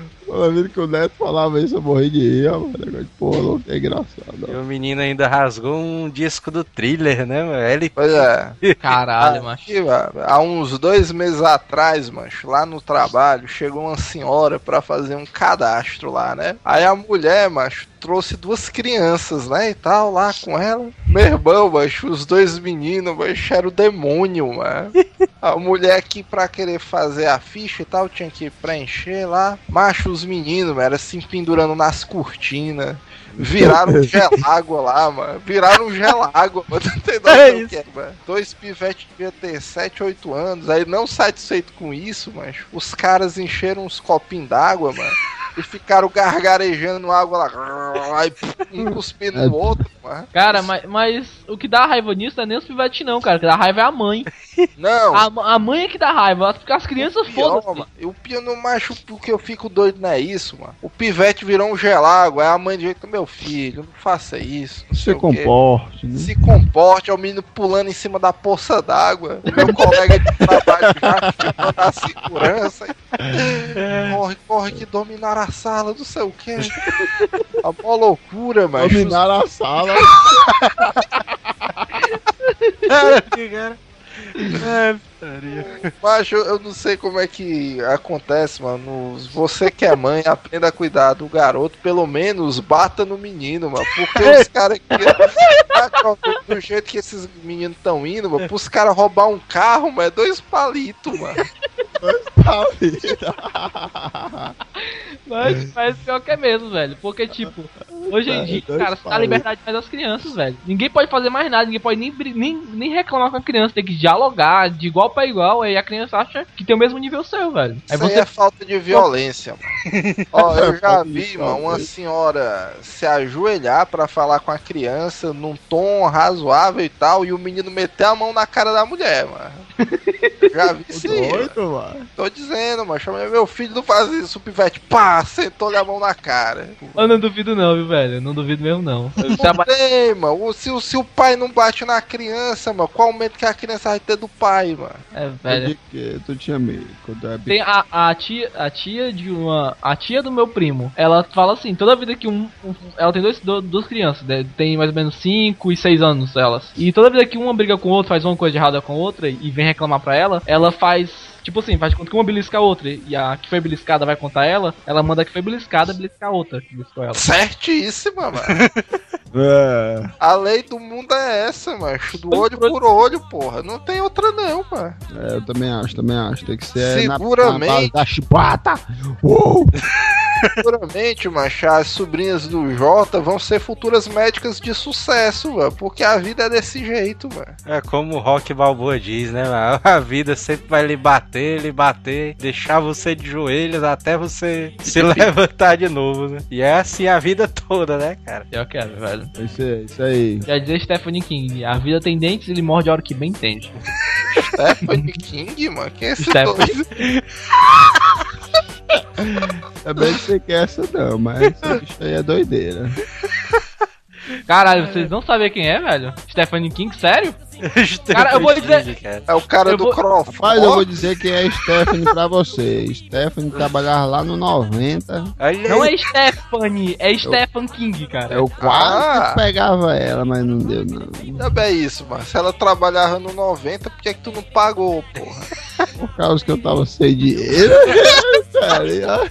Toda vez que o Neto falava isso, eu morri de rir, ó, mano. Negócio de Porra louca é engraçado. E o menino ainda rasgou um disco do thriller, né, mano? Ele Pois é. Caralho, macho. Aqui, mano, há uns dois meses atrás, mancho, lá no trabalho, chegou uma senhora pra fazer um cadastro lá, né? Aí a mulher, macho, trouxe duas crianças, né, e tal, lá com ela. Meu irmão, macho, os dois meninos, macho, era o demônio, mano. A mulher aqui pra querer fazer a ficha e tal, tinha que preencher lá. Macho, os meninos, mano, era assim, pendurando nas cortinas. Viraram gelágua lá, mano. Viraram gelágua, mano. Não tem noção É que é, mano. Dois pivetes deviam ter 7, 8 anos. Aí, não satisfeito com isso, mas os caras encheram uns copinhos d'água, mano. E ficaram gargarejando água lá. Aí, um cuspindo no outro, mano. Cara, mas, mas o que dá raiva nisso não é nem os pivetes, não, cara. O que dá raiva é a mãe. Não. A, a mãe é que dá raiva. As, as crianças, foda-se. mano. E o pior no macho, o que eu fico doido não é isso, mano. O pivete virou um gelágua. Aí a mãe de jeito, meu filho, não faça isso. não Se comporte, né? Se comporte, é o menino pulando em cima da poça d'água. O meu colega de trabalho já chamando a segurança. Corre, corre que dominaram a sala, não sei o que. A mó loucura, mano. Dominaram a sala. cara. É, putaria. Macho, eu não sei como é que acontece, mano. Você que é mãe, aprenda a cuidar do garoto. Pelo menos bata no menino, mano. Porque os caras aqui. do jeito que esses meninos estão indo, mano, pros caras roubar um carro, mano, é dois palitos, mano. Mas, mas pior que é mesmo, velho. Porque, tipo, Hoje em É, dia, dois cara, você dá liberdade mais às crianças, velho. Ninguém pode fazer mais nada, ninguém pode nem, nem, nem reclamar com a criança. Tem que dialogar de igual pra igual. Aí a criança acha que tem o mesmo nível seu, velho. Aí Isso aí você é falta de violência, mano. Ó, eu já vi, mano, uma senhora se ajoelhar pra falar com a criança num tom razoável e tal, e o menino meter a mão na cara da mulher, mano. Já vi isso mano. Tô dizendo, mano. Chama meu filho não faz isso. O pivete, pá, sentou-lhe a mão na cara. Eu não duvido não, viu, velho? Eu não duvido mesmo não. Eu tem, mano. Se, o- se o pai não bate na criança, mano, qual o medo que a criança vai ter do pai, mano? É, Velho. velho. que tu tinha medo quando era Tem a, a tia, a tia de uma, a tia do meu primo. Ela fala assim, toda vida que um, um- ela tem dois, do- duas crianças, né? tem mais ou menos 5 e 6 anos elas. E toda vida que uma briga com o outro, faz uma coisa de errada com a outra e vem reclamar pra ela, ela faz Tipo assim, faz de conta que uma belisca a outra. E a que foi beliscada vai contar ela, ela manda a que foi beliscada beliscar a outra que beliscou ela. Certíssima, mano. É, A lei do mundo é essa, mano. Do olho por olho, porra. Não tem outra não, mano. é, eu também acho, também acho. Tem que ser na, na Seguramente. base da chibata. Uou! Seguramente, macho, as sobrinhas do Jota vão ser futuras médicas de sucesso, mano. Porque a vida é desse jeito, mano. É como o Rock Balboa diz, né, mano? A vida sempre vai lhe bater, lhe bater, deixar você de joelhos até você se levantar de novo, né? E é assim a vida toda, né, cara? Eu quero, velho. Isso aí, isso aí. Já dizia Stephanie King, a vida tem dentes e ele morde a hora que bem entende. Stephanie King, mano. Quem é esse Stephanie. doido? Também sei que é essa não, mas bicha aí é doideira. Caralho, vocês não sabem quem é, velho? Stephanie King, sério? Cara, eu vou dizer-. É o cara Eu do vou- Crawford. Rapaz, eu vou dizer que é Stephanie pra você. Stephanie trabalhava lá no 90. Olha Não é Stephanie, é Stephen King, cara. Eu quase Ah. pegava ela, mas não deu não. É bem isso, mano. Se ela trabalhava no 90, por que, que tu não pagou, porra? Por causa que eu tava sem dinheiro. Cara, ó.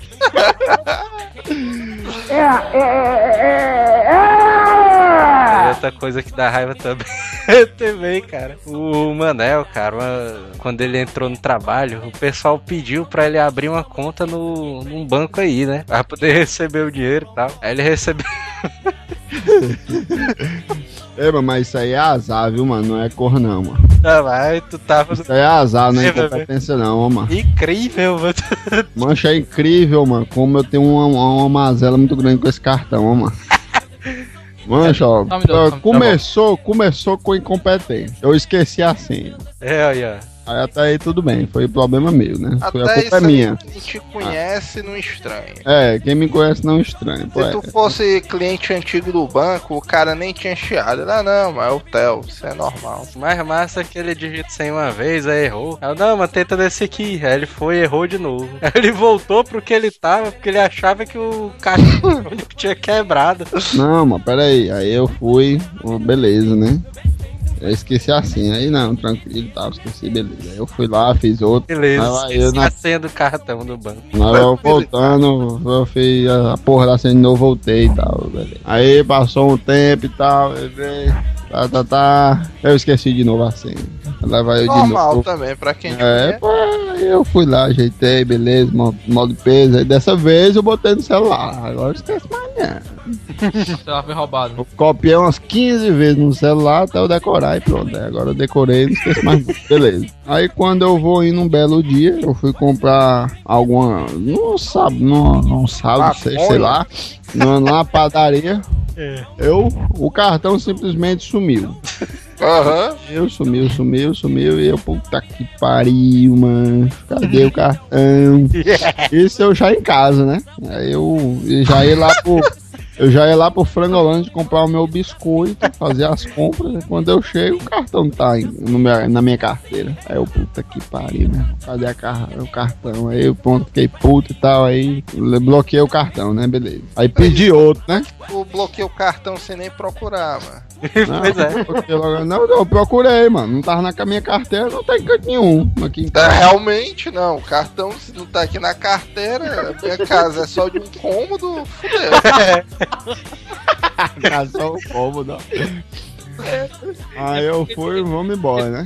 E outra coisa que dá raiva também, também, cara. O Manel, cara, uma- quando ele entrou no trabalho, o pessoal pediu pra ele abrir uma conta no, num banco aí, né? Pra poder receber o dinheiro e tal. Aí ele recebeu. É, mas isso aí é azar, viu, mano? Não é cor não, mano. Ah, vai, tu tava. Isso aí é azar, não é incompetência não, ó, mano. Incrível, mano. Mancha é incrível, mano. Como eu tenho uma, uma, uma mazela muito grande com esse cartão, mano. Mancha, ó. Minuto, começou, começou com incompetência. Eu esqueci a senha. É, aí, ó. Aí até aí tudo bem, foi problema meu, né? Foi a Até culpa isso é minha. quem te conhece não estranha. É, quem me conhece não estranha. Se é. tu fosse cliente antigo do banco, o cara nem tinha chiado. Ah, não, mas é o Theo, isso é normal. Mais massa é que ele digita sem uma vez, aí errou. Aí, eu, não, mas tenta desse aqui. Aí ele foi e errou de novo. Aí ele voltou pro que ele tava, porque ele achava que o eletrônico tinha quebrado. Não, mano, peraí. Aí eu fui, beleza, né? Eu esqueci a senha. Aí não, tranquilo, tal, esqueci, beleza. Aí eu fui lá, fiz outro. Beleza, Aí eu esqueci na a senha do cartão do banco. Aí eu voltando, eu fiz a porra da cena de novo, voltei e tal, beleza. Aí passou um tempo e tal, eu vi, tá, tá, tá. Eu esqueci de novo a senha. Lá vai eu de Normal novo. também, pra quem É, pô, eu fui lá, ajeitei, beleza, mo- modo de peso. Aí dessa vez eu botei no celular. Agora eu esqueço mais não. O celular foi roubado. Eu copiei umas 15 vezes no celular até eu decorar e pronto. Aí agora eu decorei, não esqueço mais. não. Beleza. Aí quando eu vou ir num belo dia, eu fui comprar alguma. Não sabe, não, não sabe, sei, sei lá. Numa, numa padaria. Eu, o cartão simplesmente sumiu. Aham. Eu sumiu, sumiu, sumiu e eu, puta que pariu, mano. Cadê o cartão? Isso eu já em casa, né? Aí eu já ia lá pro. Eu já ia lá pro Frangolândia comprar o meu biscoito, fazer as compras. e Quando eu chego, o cartão tá em- no meu- na minha carteira. Aí eu, puta que pariu, né? Cadê a car- o cartão? Aí eu, pronto, fiquei puto e tal. Aí bloqueei o cartão, né? Beleza. Aí pedi outro, né? Tu bloqueia o cartão sem nem procurar, mano. Não, Pois é. logo- Não, eu procurei, mano. Não tava na minha carteira, não tem canto nenhum. Aqui em É, realmente não. O cartão, se não tá aqui na carteira, a minha casa é só de um cômodo, fudeu. casa, só o cômodo. Aí eu fui, vamos embora, né?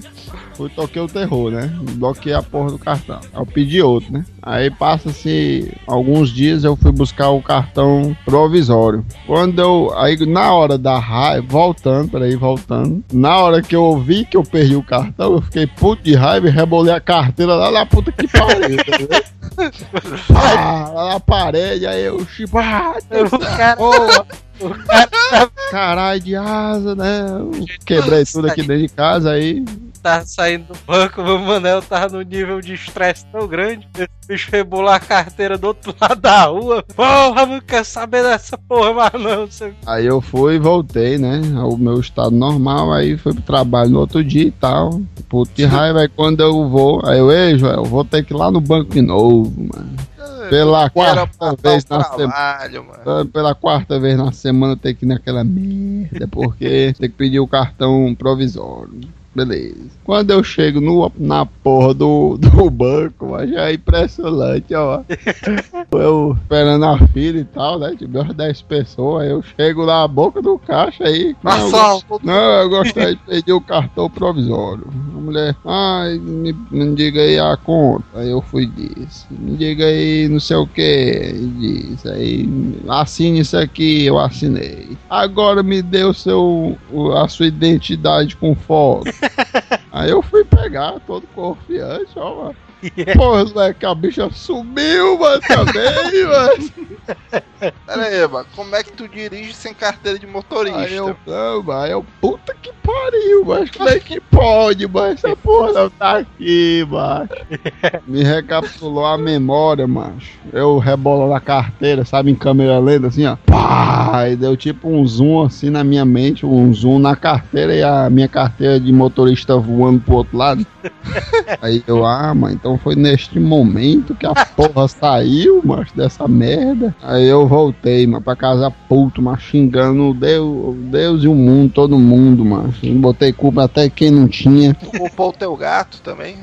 Fui, toquei o terror, né? Bloqueei a porra do cartão. Eu pedi outro, né? Aí passa-se alguns dias, eu fui buscar o cartão provisório. Quando eu. Aí na hora da raiva, voltando, peraí, voltando. Na hora que eu vi que eu perdi o cartão, eu fiquei puto de raiva e rebolei a carteira lá na puta que pariu. tá Pá, lá na parede, aí eu chipo, ah, O cara, porra. o cara Caralho de asa, né? Eu quebrei tudo aqui dentro de casa aí. Tava saindo do banco, o Manel tava num nível de estresse tão grande. Esse bicho rebolou a carteira do outro lado da rua. Porra, não quer saber dessa porra mais não. Você... Aí eu fui e voltei, né? Ao meu estado normal, aí fui pro trabalho no outro dia e tal. Puto de raiva, aí quando eu vou, aí eu, ei, Joel, vou ter que ir lá no banco de novo, mano. Pela Era quarta vez na semana. mano. Pela quarta vez na semana eu tenho que ir naquela merda, porque tem que pedir o cartão provisório. Beleza. Quando eu chego no, na porra do, do banco, mas já é impressionante, ó. Eu esperando a fila e tal, né? Tipo, umas 10 pessoas, aí eu chego na boca do caixa aí. Assalto. não, eu gostaria de pedir o cartão provisório. A mulher, ai, me, me diga aí a conta. Aí eu fui disse, me diga aí não sei o que. Disse, aí assine isso aqui, eu assinei. Agora me dê o seu, a sua identidade com foto. Aí eu fui pegar, todo confiante, ó, mano. Porra, moleque, a bicha sumiu, mano, também, mano. Pera aí, mano. Como é que tu dirige sem carteira de motorista? Aí eu, não, mas eu, puta que pariu, mas como é que pode, mas essa porra não tá aqui, macho. Me recapitulou a memória, macho. Eu rebolo na carteira, sabe, em câmera lenta, assim, ó. Pá, e deu tipo um zoom assim na minha mente, um zoom na carteira e a minha carteira de motorista voando pro outro lado. Aí eu, ah, mas então foi neste momento que a porra saiu, macho, dessa merda. Aí eu voltei, mano, pra casa puto, mas xingando Deus, Deus e o mundo, todo mundo, macho. Eu Botei culpa até quem não tinha. Roubou o teu gato também?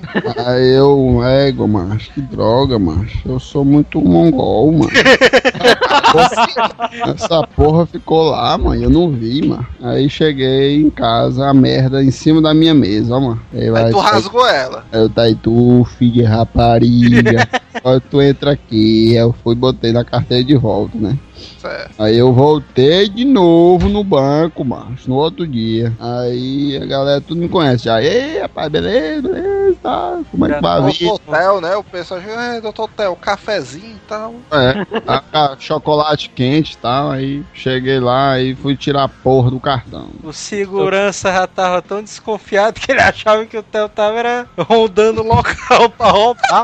Aí eu, ego, macho, que droga, macho. Eu sou muito mongol, mano. Essa porra ficou lá, mano, eu não vi, mano. Aí cheguei em casa, a merda em cima da minha mesa, ó, mano. Aí, Aí vai, tu rasgou ela. Aí eu aí, tu, filho de rapariga. Agora tu entra aqui. Eu fui botei na carteira de volta, né? Certo. Aí eu voltei de novo no banco, macho, no outro dia. Aí a galera tudo me conhece. Aí, rapaz, beleza, beleza, tá? Como é que vai vir? Doutor Hotel, né? O pessoal chega, é, doutor Hotel, cafezinho e tal. É, a- a- chocolate quente e tal. Aí cheguei lá e fui tirar a porra do cartão. O segurança já tava tão desconfiado que ele achava que o Theo tava era rondando o local pra roubar.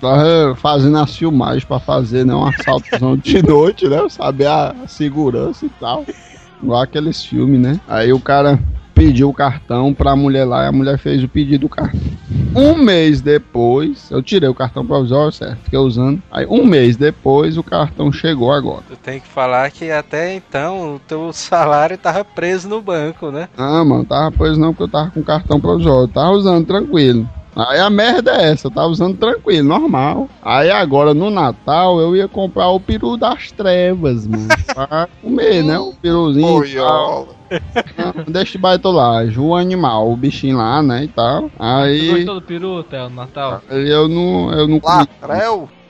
Tava fazendo as filmagens pra fazer, né? Um assaltozão de noite, né? Saber a segurança e tal. Igual aqueles filmes, né? Aí o cara pediu o cartão pra mulher lá e a mulher fez o pedido do cartão. Um mês depois, eu tirei o cartão provisório, certo? Fiquei usando. Aí um mês depois o cartão chegou agora. Tu tem que falar que até então o teu salário tava preso no banco, né? Ah, mano, tava pois não, porque eu tava com cartão provisório. Tava usando tranquilo. Aí a merda é essa, eu tava usando tranquilo, normal. Aí agora no Natal eu ia comprar o peru das trevas, mano. Pra comer, né? O peruzinho. Boiola. Ah, Deixa de baitolagem, o animal, o bichinho lá, né? E tal. Aí gostou do peru, Theo, no Natal? aí eu não, eu não comi.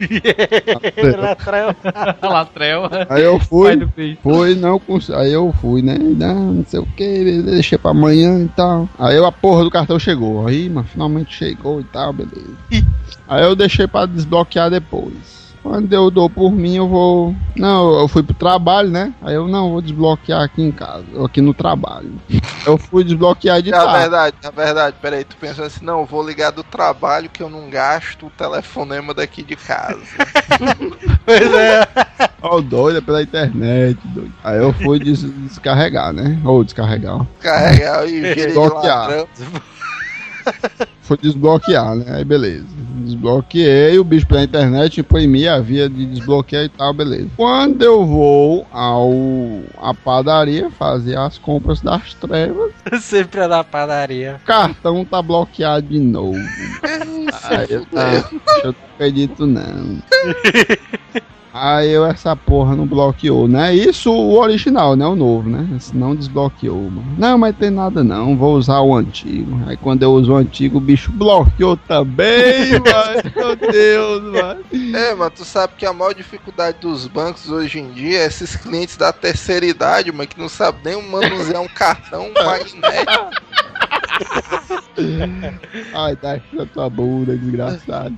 Latrel? Latrel. Aí eu fui. Foi, não, cons- aí eu fui, né? Não, não sei o que, deixei pra amanhã e tal. Aí a porra do cartão chegou. Aí, mas finalmente chegou e tal, beleza. Aí eu deixei pra desbloquear depois. Quando eu dou por mim, eu vou. Não, eu fui pro trabalho, né? Aí eu não vou desbloquear aqui em casa, aqui no trabalho. Eu fui desbloquear de Na tarde. verdade, na verdade, peraí, tu pensou assim, não, eu vou ligar do trabalho que eu não gasto o telefonema daqui de casa. Pois é. Ó, doido, é pela internet, doido. Aí eu fui des- descarregar, né? Ou descarregar, ó. Carregar e gerei de Bloquear. ladrão. Foi desbloquear, né? Aí beleza. Desbloqueei o bicho pela internet, imprimi a via de desbloquear e tal, beleza. Quando eu vou ao à padaria fazer as compras das trevas, Sempre é na padaria. o cartão tá bloqueado de novo. Aí eu, tá, eu não acredito não. Aí eu, essa porra não bloqueou, né? Isso o original, né? O novo, né? Não desbloqueou, mano. Não, mas tem nada não, vou usar o antigo. Aí quando eu uso o antigo, o bicho bloqueou também, mano. Meu Deus, mano. É, mas tu sabe que a maior dificuldade dos bancos hoje em dia é esses clientes da terceira idade, mas que não sabem nem manusear um cartão magnético. Ai, tá na tua bunda, desgraçado.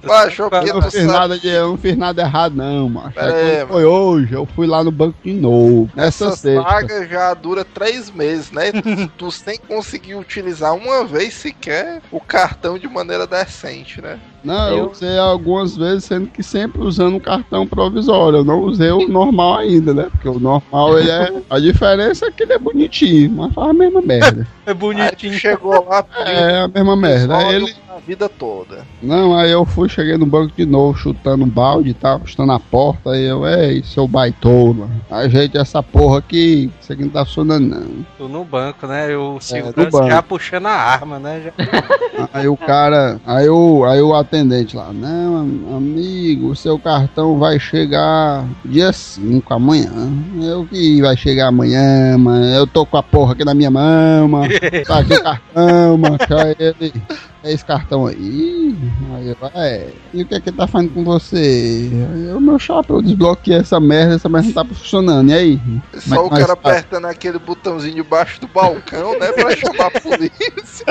Eu não fiz nada de, eu não fiz nada errado, não, macho. Quando foi hoje, eu fui lá no banco de novo. Nessa Essa sexta. saga já dura três meses, né? Tu, tu sem conseguir utilizar uma vez sequer o cartão de maneira decente, né? Não, eu Eu- usei algumas vezes, sendo que sempre usando um cartão provisório. Eu não usei o normal ainda, né? Porque o normal, ele é. A diferença é que ele é bonitinho, mas faz a mesma merda. É Aí bonitinho. chegou lá, É a mesma merda. Ele. A vida toda. Não, aí eu fui, cheguei no banco de novo, chutando um balde e tal, chutando a porta. Aí eu, ei, seu baitola. Ajeite essa porra aqui, isso aqui não tá funcionando, não. Tô no banco, né? Eu no segurança banco. já puxando a arma, né? Já... Aí o cara, aí o, aí o atendente lá, não, am- amigo, o seu cartão vai chegar dia 5 amanhã. Eu que vai chegar amanhã, mano. Eu tô com a porra aqui na minha mão, mano. Tá aqui o cartão, mano. Ele, é esse cartão aí. Aí eu, é. E o que é que ele tá fazendo com você? Eu, meu chapa, eu desbloqueei essa merda, essa merda não tá funcionando. E aí? Só Mas- o cara apertando aquele botãozinho debaixo do balcão, né? Pra chamar a polícia.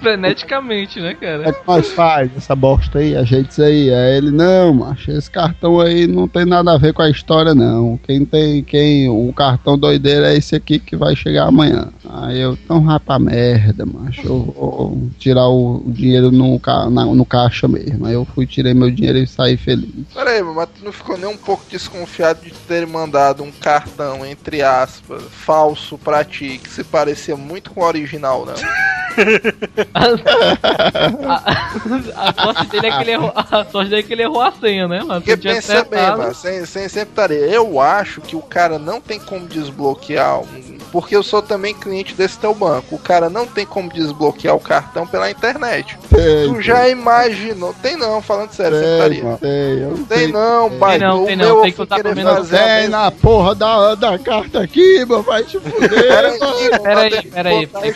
Freneticamente, né, Como é cara? que nós faz essa bosta aí, ajeita isso aí. Aí ele, não, macho, esse cartão aí não tem nada a ver com a história, não. Quem tem, quem, o cartão doideira é esse aqui que vai chegar amanhã. Aí eu, então vai pra merda, macho, eu vou tirar o, o dinheiro no, ca, na- no caixa mesmo. Aí eu fui, tirei meu dinheiro e saí feliz. Pera aí, mas tu não ficou nem um pouco desconfiado de terem mandado um cartão, entre aspas, falso pra ti, que se parecia muito com o original, não? A, a sorte dele é que ele errou, a sorte dele é que ele errou a senha, né? Mas Porque pensa bem, mano, sem, sem sempre estaria. Eu acho que o cara não tem como desbloquear, porque eu sou também cliente desse teu banco. O cara não tem como desbloquear o cartão pela internet. Tu já imaginou? Tem não, falando sério, Tem, sentaria. mano, tem, eu não Tem não, pai. não, o tem não, meu tem que pelo menos fazer Tem na porra da, da carta aqui, mano, vai te fuder. Peraí, Peraí, eu contar tem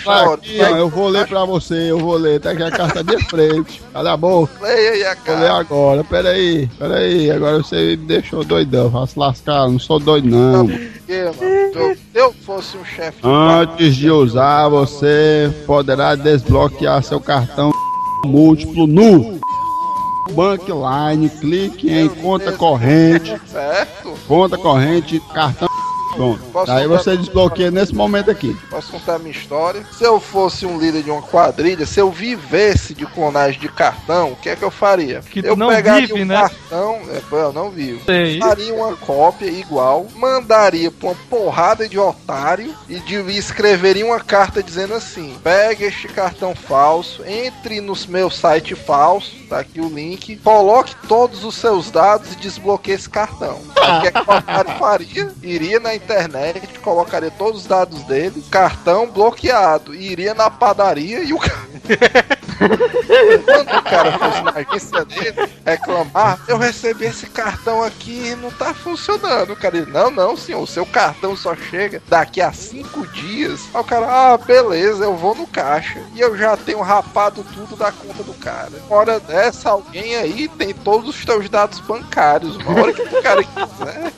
vou ler pra você, eu vou ler, tá aqui a carta de frente. Cala a boca. Leia aí a Vou ler agora, peraí, peraí, agora você me deixou doidão, faço lascar, não sou doido não. Se eu- se eu fosse um chefe de Antes de usar, você poderá desbloquear seu cartão múltiplo no Bankline, clique em conta corrente, certo? conta corrente, cartão pronto. Posso Aí você desbloqueia nesse momento aqui. Posso contar minha história? Se eu fosse um líder de uma quadrilha, se eu vivesse de clonagem de cartão, o que é que eu faria? Que eu não pegaria vive, um né? cartão, é, eu não vivo. Sei. Faria uma cópia igual, mandaria pra uma porrada de otário e, de, e escreveria uma carta dizendo assim: pegue este cartão falso, entre no meu site falso, tá aqui o link, coloque todos os seus dados e desbloqueie esse cartão. O que é que o otário faria? Iria na internet, colocaria todos os dados dele, cartão bloqueado, e iria na padaria e o cara. Quando o cara fosse na agência dele reclamar, eu recebi esse cartão aqui e não tá funcionando. O cara, ele, não, não, senhor, o seu cartão só chega daqui a cinco dias. Aí o cara, ah, beleza, eu vou no caixa. E eu já tenho rapado tudo da conta do cara. Hora dessa, alguém aí tem todos os teus dados bancários. Uma hora que o cara quiser.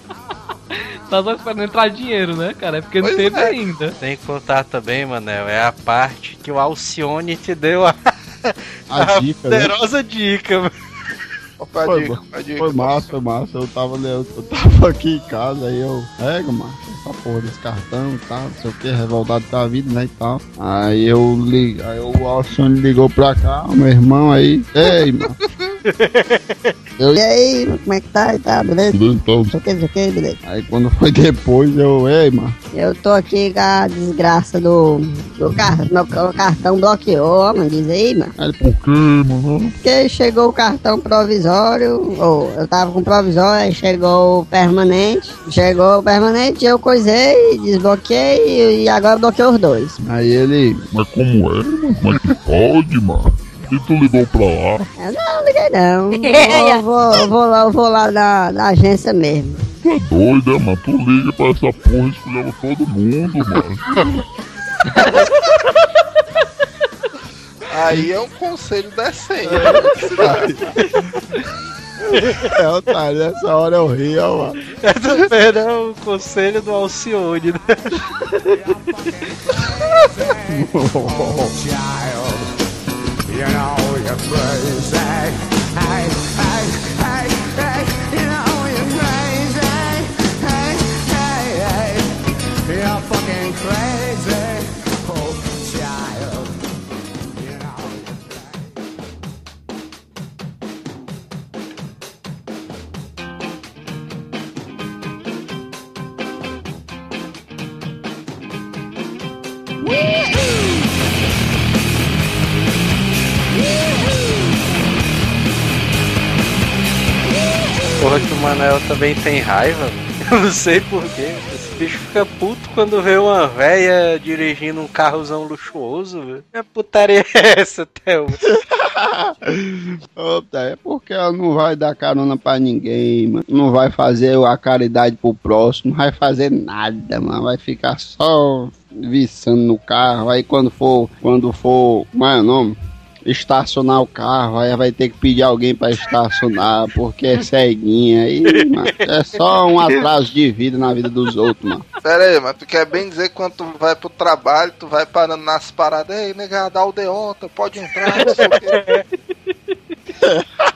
Tá só esperando entrar dinheiro, né, cara? É porque não Pois teve é. ainda. Tem que contar também, Manel. É a parte que o Alcione te deu a, A dica, né? poderosa dica. mano. Opa, Foi diga, bom. a dica. Foi massa, foi massa. Eu tava, eu, eu tava aqui em casa, aí eu, pega, mano, essa porra desse cartão e tal, não sei o que, revoltado com a vida, né, e tal. Aí eu li, aí o Alcione ligou pra cá, meu irmão aí, ei, mano. Eu, E aí, como é que tá e tá, beleza? tudo então. Sei o que, sei o que, beleza. Aí quando foi depois, eu, ei, mano. Eu tô aqui com a desgraça do, do car meu cartão bloqueou, mano, diz aí, mano. Aí por quê, mano? Porque chegou o cartão provisório, ou eu tava com provisório, aí chegou o permanente. Chegou o permanente, eu coisei, desbloqueei e agora bloqueei os dois. Aí ele, Mas como é, mano? Como é que pode, mano? E tu ligou pra lá? Eu não liguei não. Eu vou, eu vou lá, eu vou lá na, na agência mesmo. Tu é doido, é, mano? Tu liga pra essa porra e escolheu todo mundo, mano. Aí é um conselho decente. É, otário, nessa hora eu rio, mano. É também, né? O conselho do Alcione, né? You know you're crazy. Hey, hey, hey. Que o Manel também tem raiva. Eu não sei porquê. Esse bicho fica puto quando vê uma véia dirigindo um carrozão luxuoso. Que putaria é essa, Thelma? Opa, é porque ela não vai dar carona pra ninguém, mano. Não vai fazer a caridade pro próximo, não vai fazer nada, mano. Vai ficar só viçando no carro. Aí quando for, quando for, como é o nome? Estacionar o carro, aí vai ter que pedir alguém pra estacionar, porque é ceguinha. Aí, mano, é só um atraso de vida na vida dos outros, mano. Pera aí, mas tu quer bem dizer que quando tu vai pro trabalho, tu vai parando nas paradas, ei, nega, dá o deonta, pode entrar, não sei o quê.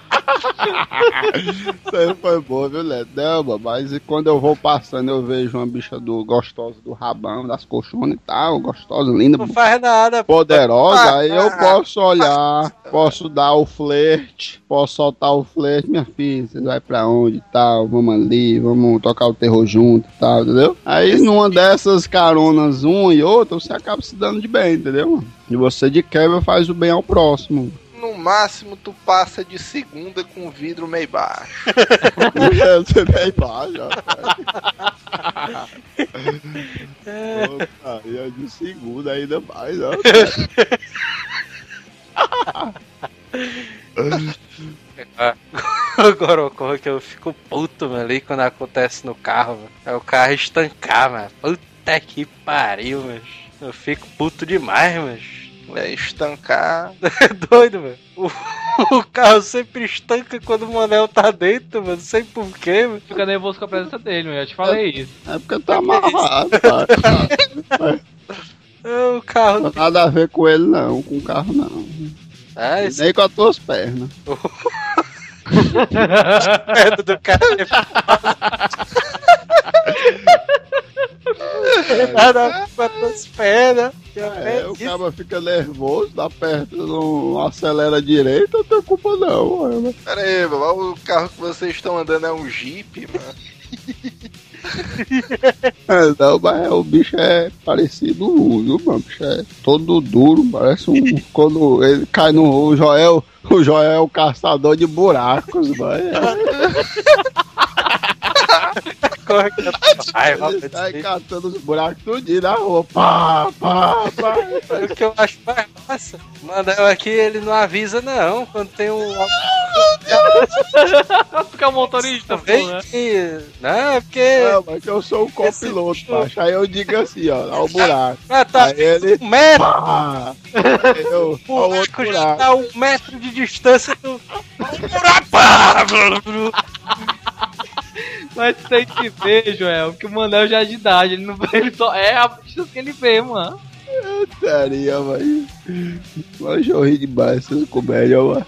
Isso aí foi bom, viu, mano, mas e quando eu vou passando, eu vejo uma bicha do, gostosa do rabão, das colchonas e tal, gostosa, linda, Não faz nada, pô. poderosa, aí eu posso olhar, posso dar o flerte, posso soltar o flerte, minha filha, você vai pra onde e tal, vamos ali, vamos tocar o terror junto e tal, entendeu? Aí numa dessas caronas, uma e outra, você acaba se dando de bem, entendeu? E você de quebra faz o bem ao próximo. No máximo, tu passa de segunda com o vidro meio baixo. nem baixo, rapaz. Opa, de segunda ainda mais, ó. Agora ocorre que eu fico puto, mano, ali quando acontece no carro, mano. É o carro estancar, mano. Puta que pariu, mano. Eu fico puto demais, mano. É estancar. É doido, mano. O, o carro sempre estanca quando o Manel tá dentro, mano. Não sei porquê, mano. Fica nervoso com a presença dele, eu já te falei isso. É porque tá amarrado, cara. É, O carro. Não tem nada a ver com ele, não, com o carro, não. Ah, esse Nem com as tuas pernas. perna do cara. Tuas pernas. É, o cara fica nervoso, dá perto, não acelera direito, não tem culpa não. mano. Pera aí, mano, o carro que vocês estão andando é um Jeep, mano. É, não, mas é, o bicho é parecido, viu, mano? O bicho é todo duro, parece um. quando ele cai no. O Joel, o Joel é o caçador de buracos, mano. Eu sai catando os buracos tudinho na rua. Pá, pá, pá. O que eu acho mais massa, o Manel aqui, ele não avisa não, quando tem um... Fica o motorista, pô, Vem né? que... Não, é porque... Não, mas eu sou o copiloto, macho. Aí eu digo assim, ó, ó o buraco. Ah, tá Aí ele. um metro, Pá! Eu, o ó o outro buraco já buraco. tá um metro de distância do... Um buraco! Pá! Mas tem que ver, Joel, que o Manel já é de idade, ele não ele só é a distância que ele vê, mano. Seria, mas. Mas eu ri demais essas comédias, mano.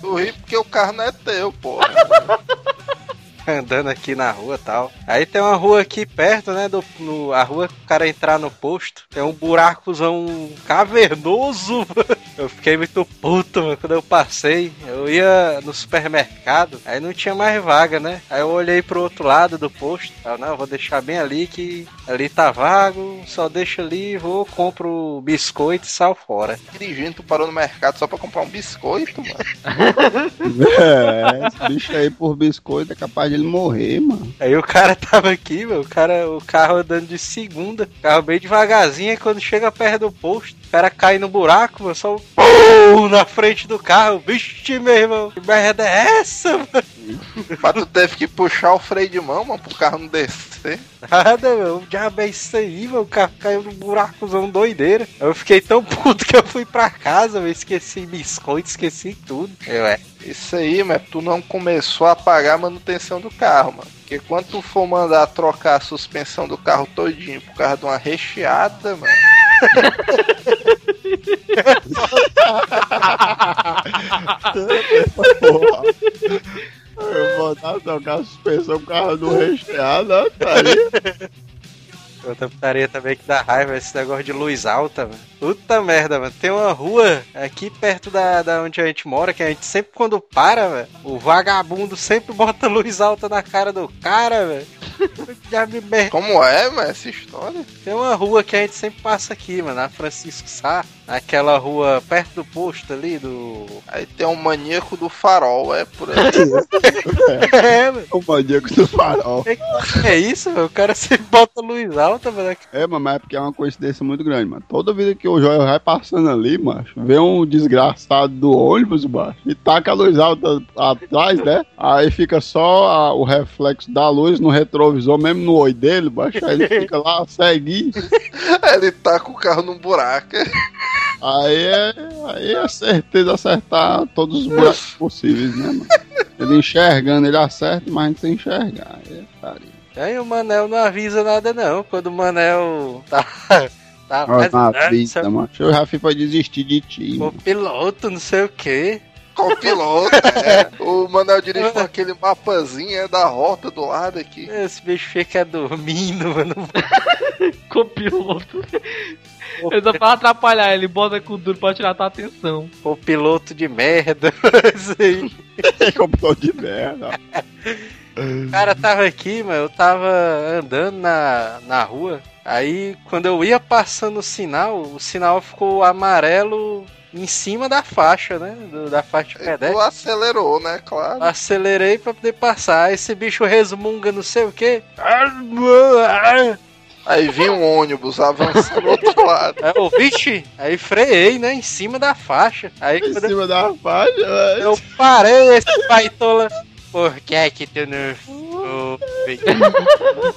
Tu ri porque o carro não é teu, porra. andando aqui na rua e tal. Aí tem uma rua aqui perto, né? Do, no, a rua que o cara entrar no posto. Tem um buracozão cavernoso. mano. Eu fiquei muito puto, mano, quando eu passei. Eu ia no supermercado, aí não tinha mais vaga, né? Aí eu olhei pro outro lado do posto. Eu, não, eu vou deixar bem ali que ali tá vago. Só deixa ali, vou, compro biscoito e sal fora. Dirigindo, tu parou no mercado só pra comprar um biscoito, mano. É, esse bicho aí por biscoito é capaz de ele morrer, mano. Aí o cara tava aqui, meu, o cara, o carro andando de segunda, carro bem devagarzinho, e quando chega perto do posto, o cara cai no buraco, meu, só um pum na frente do carro. Vixe, meu irmão, que merda é essa, mano? Mas tu teve que puxar o freio de mão, mano, pro carro não descer. Nada, meu, o diabo é isso aí, meu, o carro caiu no buracozão doideira. Eu fiquei tão puto que eu fui pra casa, eu esqueci biscoito, esqueci tudo. Eu, é. Isso aí, mas tu não começou a pagar a manutenção do carro, mano. Porque quando tu for mandar trocar a suspensão do carro todinho por causa de uma recheada, mano. Eu vou dar tocar a suspensão o carro do recheado, ó, tá aí. Outra putaria também que dá raiva, esse negócio de luz alta, mano. Puta merda, mano. Tem uma rua aqui perto da, da onde a gente mora, que a gente sempre quando para, velho, o vagabundo sempre bota luz alta na cara do cara, velho. Já me merda. Como é, mano, essa história? Tem uma rua que a gente sempre passa aqui, mano, na Francisco Sá. Aquela rua perto do posto ali, do. Aí tem um maníaco do farol, é por aí. É, mano. O maníaco do farol. É, é isso, velho. O cara sempre bota luz alta, mano. É, mano, mas é porque é uma coincidência muito grande, mano. Toda vida que o Joel vai passando ali, macho, vê um desgraçado do ônibus, macho, e taca a luz alta atrás, né? Aí fica só a- o reflexo da luz no retrovisor, mesmo no oi dele, macho. Aí ele fica lá ceguinho. Ele tá com o carro num buraco. Aí é, aí é certeza acertar todos os buracos possíveis, né, mano? Ele enxergando, ele acerta, mas a gente sem enxergar. Aí é pariu. Aí o Manel não avisa nada, não. Quando o Manel tá. tá Olha né, vida, sabe, mano. Eu já fui pra desistir de ti, O mano. piloto, não sei o quê. Com o piloto, é. O Manel dirige com aquele mapazinho é da rota do lado aqui. Esse bicho fica dormindo, mano. Copiloto. Ele só pra atrapalhar, ele bota com duro pra tirar tua atenção. O piloto de merda. Isso aí. Computador de merda. O cara tava aqui, mano. Eu tava andando na, na rua. Aí, quando eu ia passando o sinal, o sinal ficou amarelo em cima da faixa, né? do- da faixa de Tu pedestre. acelerou, né? Claro. Acelerei pra poder passar. Aí Esse bicho resmunga não sei o quê. Aí vinha um ônibus avançando do outro lado. Aí eu, vixe, aí freiei, né? Em cima da faixa. Aí Em quando eu, cima da faixa, velho. eu parei, esse baitola. Por que que tu não foi?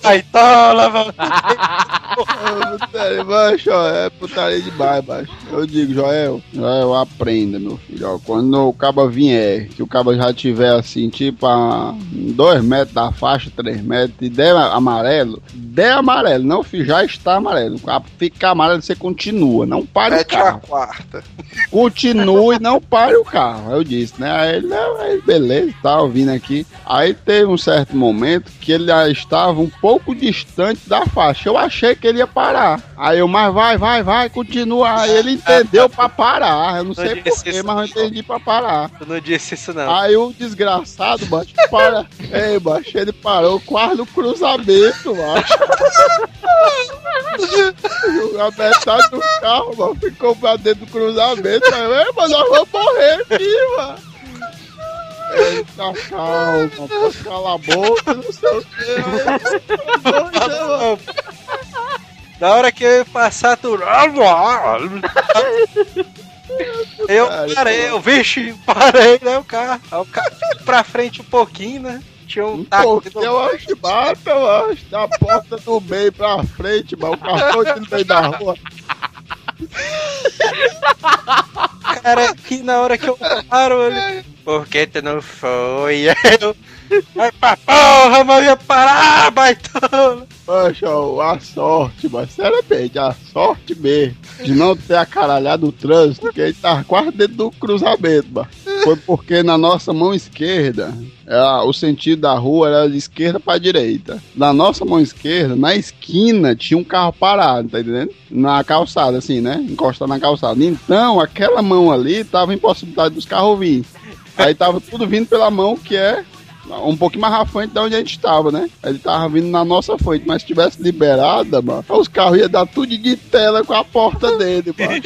Baitola, mano. Ah, putaria, ó, é putaria demais, macho. Eu digo, Joel, Joel, aprenda, meu filho. Ó, quando o cabo vier, que o cabo já tiver assim, tipo, a 2 metros da faixa, 3 metros, e der amarelo, der amarelo, não, filho, já está amarelo. A Ficar amarelo, você continua, não pare o Mete a carro. quarta. Continue, não pare o carro. Eu disse, né? Aí ele, não, aí beleza, tá ouvindo aqui. Aí teve um certo momento que ele já estava um pouco distante da faixa. Eu achei que ele ia parar. Aí eu, mas vai, vai, vai, continua. Aí ele entendeu pra parar. Eu não sei disse porquê, mas eu entendi pra parar. Eu não disse isso, não. Aí o desgraçado, macho, para. Ei, macho, ele parou quase no cruzamento, macho. A metade do carro, mano, ficou pra dentro do cruzamento. Aí, mano, nós vamos morrer aqui, mano. Eita, calma, pode calar a boca, não sei o que. mano. Na hora que eu ia passar, tu. Eu parei, eu, vixe, parei, né? O carro. Aí o carro pra frente um pouquinho, né? Tinha um taco Porque eu acho que mata, mano. Da porta do meio pra frente, mano. O carro todo no meio da rua. cara aqui na hora que eu paro, ele. Por que tu não foi? Vai pra porra, mas ia parar, baitola. Poxa, a sorte, mas seriamente, a sorte mesmo de não ter acaralhado o trânsito, que ele tava quase dentro do cruzamento, mano. Foi porque na nossa mão esquerda, é, o sentido da rua era de esquerda pra direita. Na nossa mão esquerda, na esquina, tinha um carro parado, tá entendendo? Na calçada, assim, né? Encostado na calçada. Então, aquela mão ali tava em possibilidade dos carros vir. Aí tava tudo vindo pela mão que é um pouquinho mais à frente de onde a gente estava, né? Ele tava vindo na nossa frente, mas se tivesse liberada, mano, os carros iam dar tudo de tela com a porta dele, mano.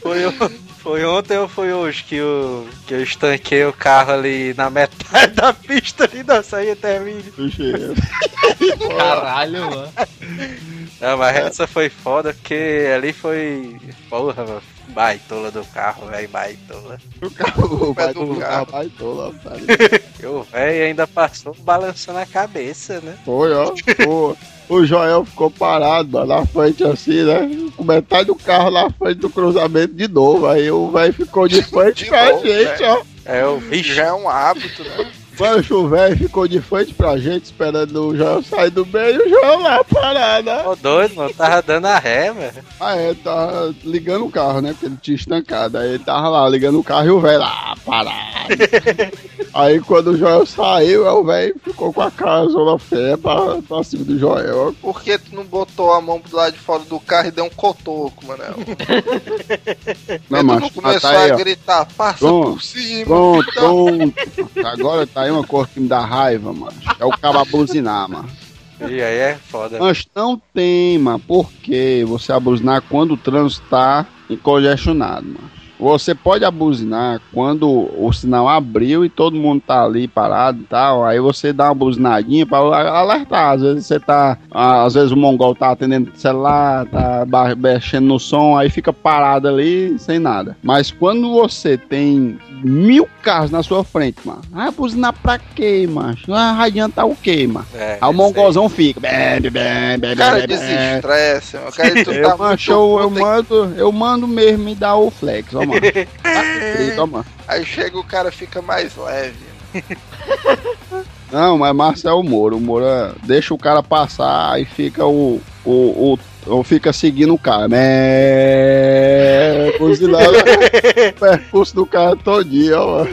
Foi, o- Foi ontem ou foi hoje que eu, que eu estanquei o carro ali na metade da pista ali da saída termine? Caralho, mano. Não, mas essa foi foda porque ali foi. Porra, mano. Baitola do carro, velho, baitola. O carro Pé vai do do carro. carro, vai tola, sabe? E o velho ainda passou balançando a cabeça, né? Foi, ó. O, o Joel ficou parado, mano, na frente assim, né? Com metade do carro na frente do cruzamento de novo. Aí o velho ficou de frente De pra novo, gente, velho. ó. É o bicho. já é um hábito, né? Mano, o velho ficou de frente pra gente, esperando o Joel sair do meio e o Joel lá parado, ó. Ô doido, mano, tava dando a ré, velho. Ah, é, tava ligando o carro, né? Porque ele tinha estancado. Aí ele tava lá ligando o carro e o velho lá, parado. Aí quando o Joel saiu, aí o velho ficou com a cara zona fé pra, pra cima do Joel. Por que tu não botou a mão do lado de fora do carro e deu um cotoco, Manel? Não, tu mas não começou tá aí, a gritar, passa Pronto, por cima. Pronto, pronto. Agora tá aí uma coisa que me dá raiva, mano. É o cabo abuzinar, mano. E aí é foda. Mas não tem, mano. Por que você abuzinar quando o trânsito tá congestionado, mano? Você pode abuzinar quando o sinal abriu e todo mundo tá ali parado e tal. Aí você dá uma buzinadinha pra alertar. Às vezes você tá. ah, Às vezes o mongol tá atendendo o celular, tá mexendo no som, aí fica parado ali sem nada. Mas quando você tem mil carros na sua frente, mano. Ah, buzinar pra quê, mano? Ah, vai adiantar o quê, mano? É, Aí o mongolzão fica. Bem, bem, bem, bem, Cara, mano. Cara, tu Eu, tá macho, muito eu, eu mando, eu mando mesmo me dar o flex, ó, escrito, ó, mano. Aí chega o cara fica mais leve. Não, mas Marcel Moura, o Moura deixa o cara passar, aí fica o. o, o ou fica seguindo o cara, né? Cozinhando o percurso do cara todinho, ó.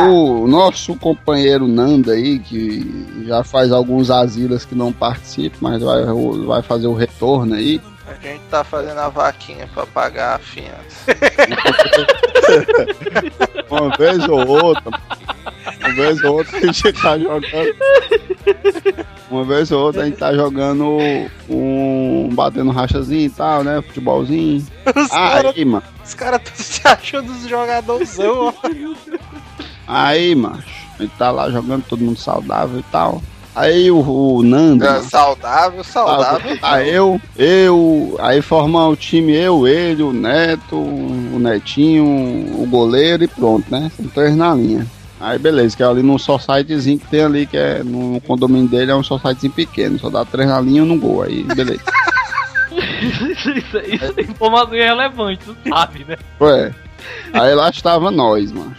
mano. O nosso companheiro Nanda aí, que já faz alguns asilas que não participa, mas vai, vai fazer o retorno aí. A gente tá fazendo a vaquinha pra pagar a fiança. Uma vez ou outra. Uma vez ou outra a gente tá jogando. Uma vez ou outra a gente tá jogando um. batendo rachazinho e tal, né? Futebolzinho. Os caras Aí, mano. os cara tão se achando os jogadorzão, ó. Aí, macho. A gente tá lá jogando, todo mundo saudável e tal. Aí o, o Nando. É, saudável, saudável. Aí eu, eu, aí formar o time, eu, ele, o Neto, o Netinho, o goleiro e pronto, né? São três na linha. Aí beleza, que é ali num societyzinho que tem ali, que é no condomínio dele, é um societyzinho pequeno, só dá três na linha e um no gol, aí beleza. Isso, isso, isso é informação irrelevante, tu sabe, né? Ué, aí lá estava nós, mano.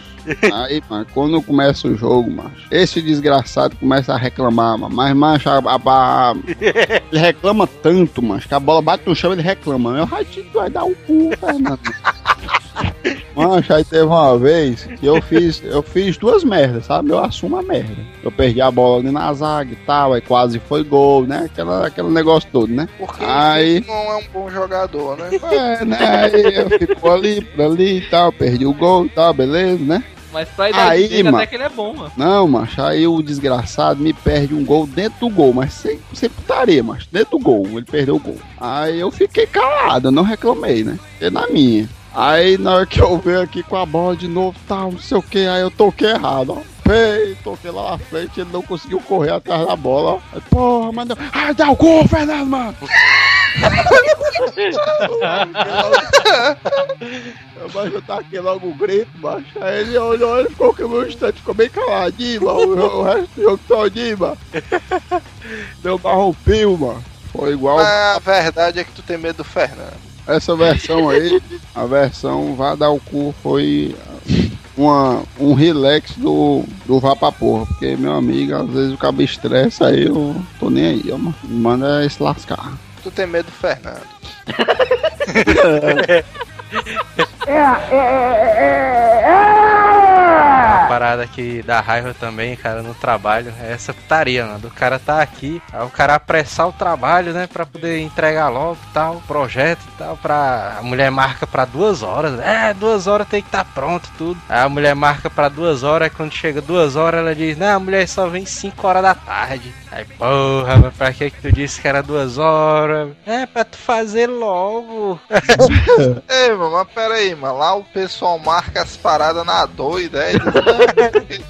Aí, mano, quando começa o jogo, macho, esse desgraçado começa a reclamar, mano. Mas, macho, a, a- a- ele reclama tanto, macho, que a bola bate no chão ele reclama. Meu ratinho vai dar o cu, Fernando. Mancha, aí teve uma vez que eu fiz, eu fiz duas merdas, sabe? Eu assumo a merda. Eu perdi a bola ali na zaga e tal, aí quase foi gol, né? Aquela, aquele negócio todo, né? Porque Aí- ele não é um bom jogador, né? É, né? Aí eu fico ali, por ali e tal, perdi o gol e tal, beleza, né? Mas pra idade Aí, dele mano. até que ele é bom, mano. Não, macho, aí o desgraçado me perde um gol dentro do gol, mas sem, sem putaria, macho, dentro do gol, ele perdeu o gol. Aí eu fiquei calado, eu não reclamei, né? Fiquei na minha. Aí na hora que eu veio aqui com a bola de novo, tal, não sei o que, aí eu toquei errado, ó. Ei, toquei lá na frente, ele não conseguiu correr atrás da bola, ó. Aí, porra, mas não... Ai, dá o gol, Fernando, mano! Eu baixo, eu taquei logo o grito, macho. Aí ele olhou, ele ficou o meu instante, ficou bem caladinho, mano. O, o resto do jogo todinho, mano. Deu barrompio, mano. Foi igual Mas a verdade é que tu tem medo do Fernando. Essa versão aí. A versão Vá Dar o Cu foi uma, um relax do, do Vá Pra Porra. Porque, meu amigo, às vezes o cabo estressa aí, eu tô nem aí, ó, mano. Manda se lascar. Tu tem medo do Fernando. Uma parada que dá raiva também, cara, no trabalho. É essa putaria, mano. O cara tá aqui, aí o cara apressar o trabalho, né? Pra poder entregar logo tal, projeto e tal, pra. A mulher marca pra duas horas. É, duas horas tem que estar tá pronto tudo. Aí a mulher marca pra duas horas, quando chega duas horas, ela diz, não, a mulher só vem cinco horas da tarde. Aí, porra, mas pra que que tu disse que era duas horas? É, pra tu fazer logo. Ei, mano, mas pera aí, mano. Lá o pessoal marca as paradas na doida, é? Diz, "Não, porque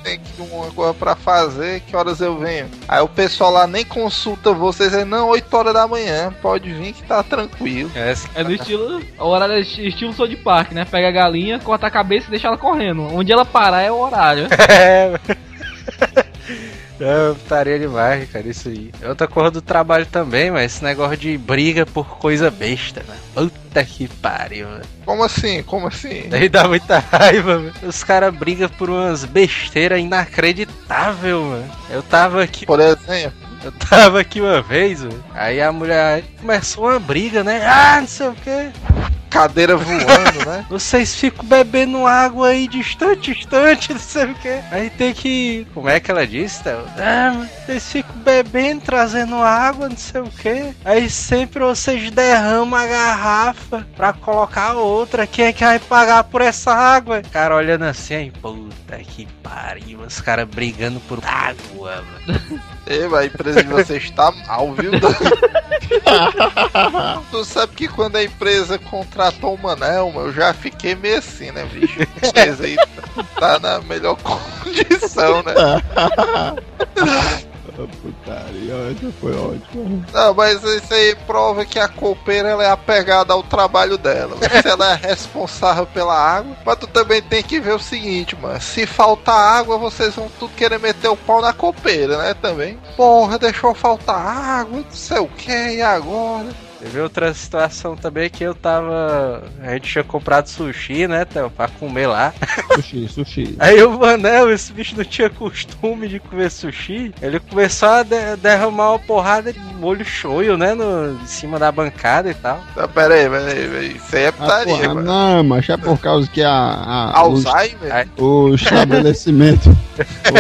tem que uma coisa pra fazer, que horas eu venho? Aí o pessoal lá nem consulta vocês, é não, 8 horas da manhã, pode vir que tá tranquilo. É, É no estilo. O horário é esti- estilo South Park, né? Pega a galinha, corta a cabeça e deixa ela correndo. Onde ela parar é o horário. É. É, putaria demais, cara, isso aí. É outra coisa do trabalho também, mas esse negócio de briga por coisa besta, né? Puta que pariu, velho. Como assim? Como assim? Daí dá muita raiva, velho. Os caras brigam por umas besteiras inacreditável, mano. Eu tava aqui, Por exemplo, eu tava aqui uma vez, velho. Aí a mulher começou uma briga, né? Ah, não sei o que. Cadeira voando, né? Vocês ficam bebendo água aí distante, distante, não sei o que. Aí tem que. Como é que ela disse, Théo? Ah, vocês ficam bebendo, trazendo água, não sei o que. Aí sempre vocês derramam a garrafa pra colocar outra. Quem é que vai pagar por essa água? Cara olhando assim, aí, puta que pariu. Os caras brigando por água, mano. Ei, a empresa de vocês tá mal, viu? tu sabe que quando a empresa contratou o Manel, eu já fiquei meio assim, né, bicho? A empresa aí tá na melhor condição, né? Putaria, foi ótima. Não, mas isso aí prova que a copeira ela é apegada ao trabalho dela. Se ela é responsável pela água, mas tu também tem que ver o seguinte, mano. Se faltar água, vocês vão tudo querer meter o pau na copeira, né? Também. Porra, deixou faltar água, não sei o que, e agora? Teve outra situação também que eu tava. A gente tinha comprado sushi, né, Théo? Pra comer lá. Sushi, sushi. Aí o Manel, esse bicho não tinha costume de comer sushi. Ele começou a de- derramar uma porrada de molho shoyu, né? No, em cima da bancada e tal. Não, pera aí, pera aí, pera aí. Isso aí é Ah, putaria, porra, mano. não, mas é por causa que a, a- Alzheimer? O, o estabelecimento,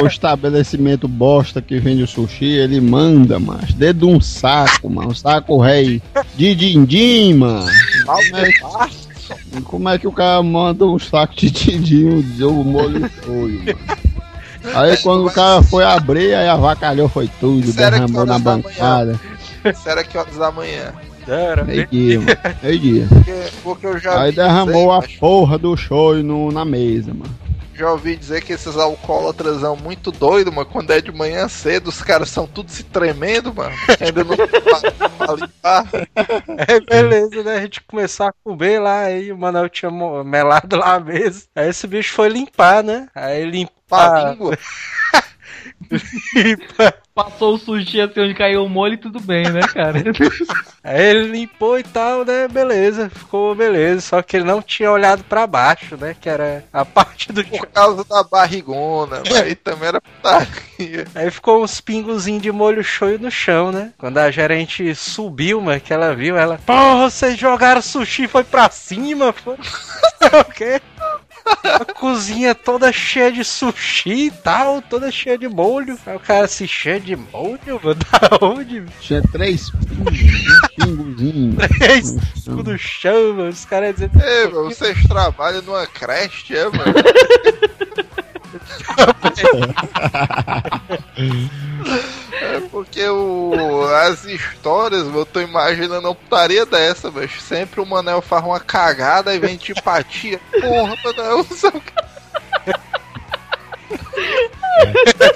o estabelecimento bosta que vende o sushi, ele manda, mas dedo de um saco, mano, um saco rei de din-din, mano. Como é, como é que o cara manda um saco de din-din de um molho mano? Aí quando o cara foi abrir, aí avacalhou foi tudo, Isso derramou na bancada. Isso era que horas da manhã? Era Meio dia, mano. Meio dia. Porque, porque eu já Aí derramou a dizer, porra do shoyu no, na mesa, mano. Já ouvi dizer que esses alcoólatras são muito doidos, mano. Quando é de manhã cedo, os caras são tudo se tremendo, mano. Ainda não pra, limpar. Aí beleza, né? A gente começou a comer lá, aí o Manel tinha melado lá a mesa. Aí esse bicho foi limpar, né? Aí limpar. Língua. Passou o sushi assim onde caiu o molho e tudo bem, né, cara? Aí ele limpou e tal, né? Beleza, ficou beleza. Só que ele não tinha olhado pra baixo, né? Que era a parte do Por causa da barrigona. Mas aí também era putaria. Aí ficou uns pingozinhos de molho shoyu no chão, né? Quando a gerente subiu, mano, que ela viu, ela. Porra, vocês jogaram sushi, foi pra cima, foi. o quê? A cozinha toda cheia de sushi e tal, toda cheia de molho. Aí o cara se cheia de molho, mano, da onde? Tinha três pingos, um pingozinho. Três pingos no chão, mano. Os caras dizendo. Ei, mano, vocês trabalham numa creche, é, mano? É porque o, as histórias, eu tô imaginando uma putaria dessa, mas sempre o Manel faz uma cagada e vem de empatia. Porra, Manel, o que.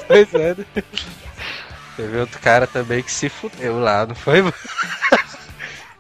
Pois é, né? Teve outro cara também que se fudeu lá, não foi?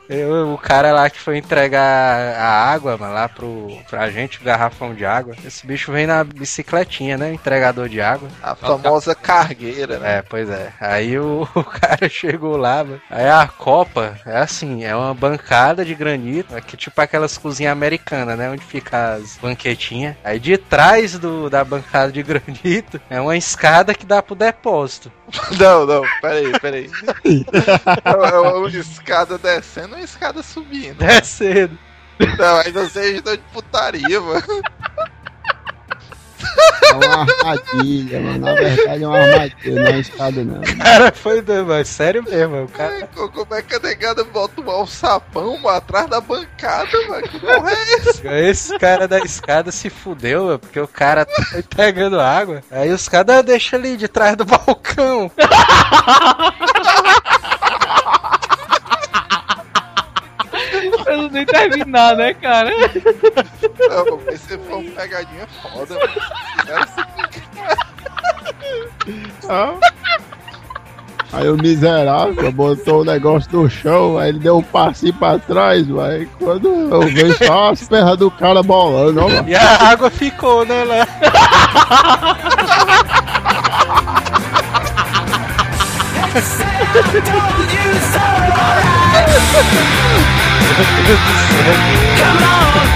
Eu, o cara lá que foi entregar a água, mano, lá pro, pra gente, o garrafão de água. Esse bicho vem na bicicletinha, né? Entregador de água. A famosa cargueira, né? É, pois é. Aí o, o cara chegou lá, mano. Aí a copa é assim, é uma bancada de granito, é que tipo aquelas cozinhas americanas, né? Onde fica as banquetinhas. Aí de trás do, da bancada de granito é uma escada que dá pro depósito. Não, não, peraí, peraí. É é uma escada descendo ou uma escada subindo? Descendo. Não, vocês estão de putaria, mano. Uma armadilha, mano. Na verdade é uma armadilha, não é escada não. cara foi doido, mas sério mesmo. O cara Como é que a negada bota um alçapão mano, atrás da bancada, mano? Que porra é essa? Esse cara da escada se fudeu, meu, porque o cara tá pegando água. Aí os caras deixam ali de trás do balcão. Não nem terminar, né, cara? Não, mas se for uma pegadinha foda, mano. Aí o miserável botou o negócio no chão, aí ele deu um passinho pra trás, vai. Quando eu vejo só as pernas do cara bolando, ó. E a água ficou, né, lá. Come on.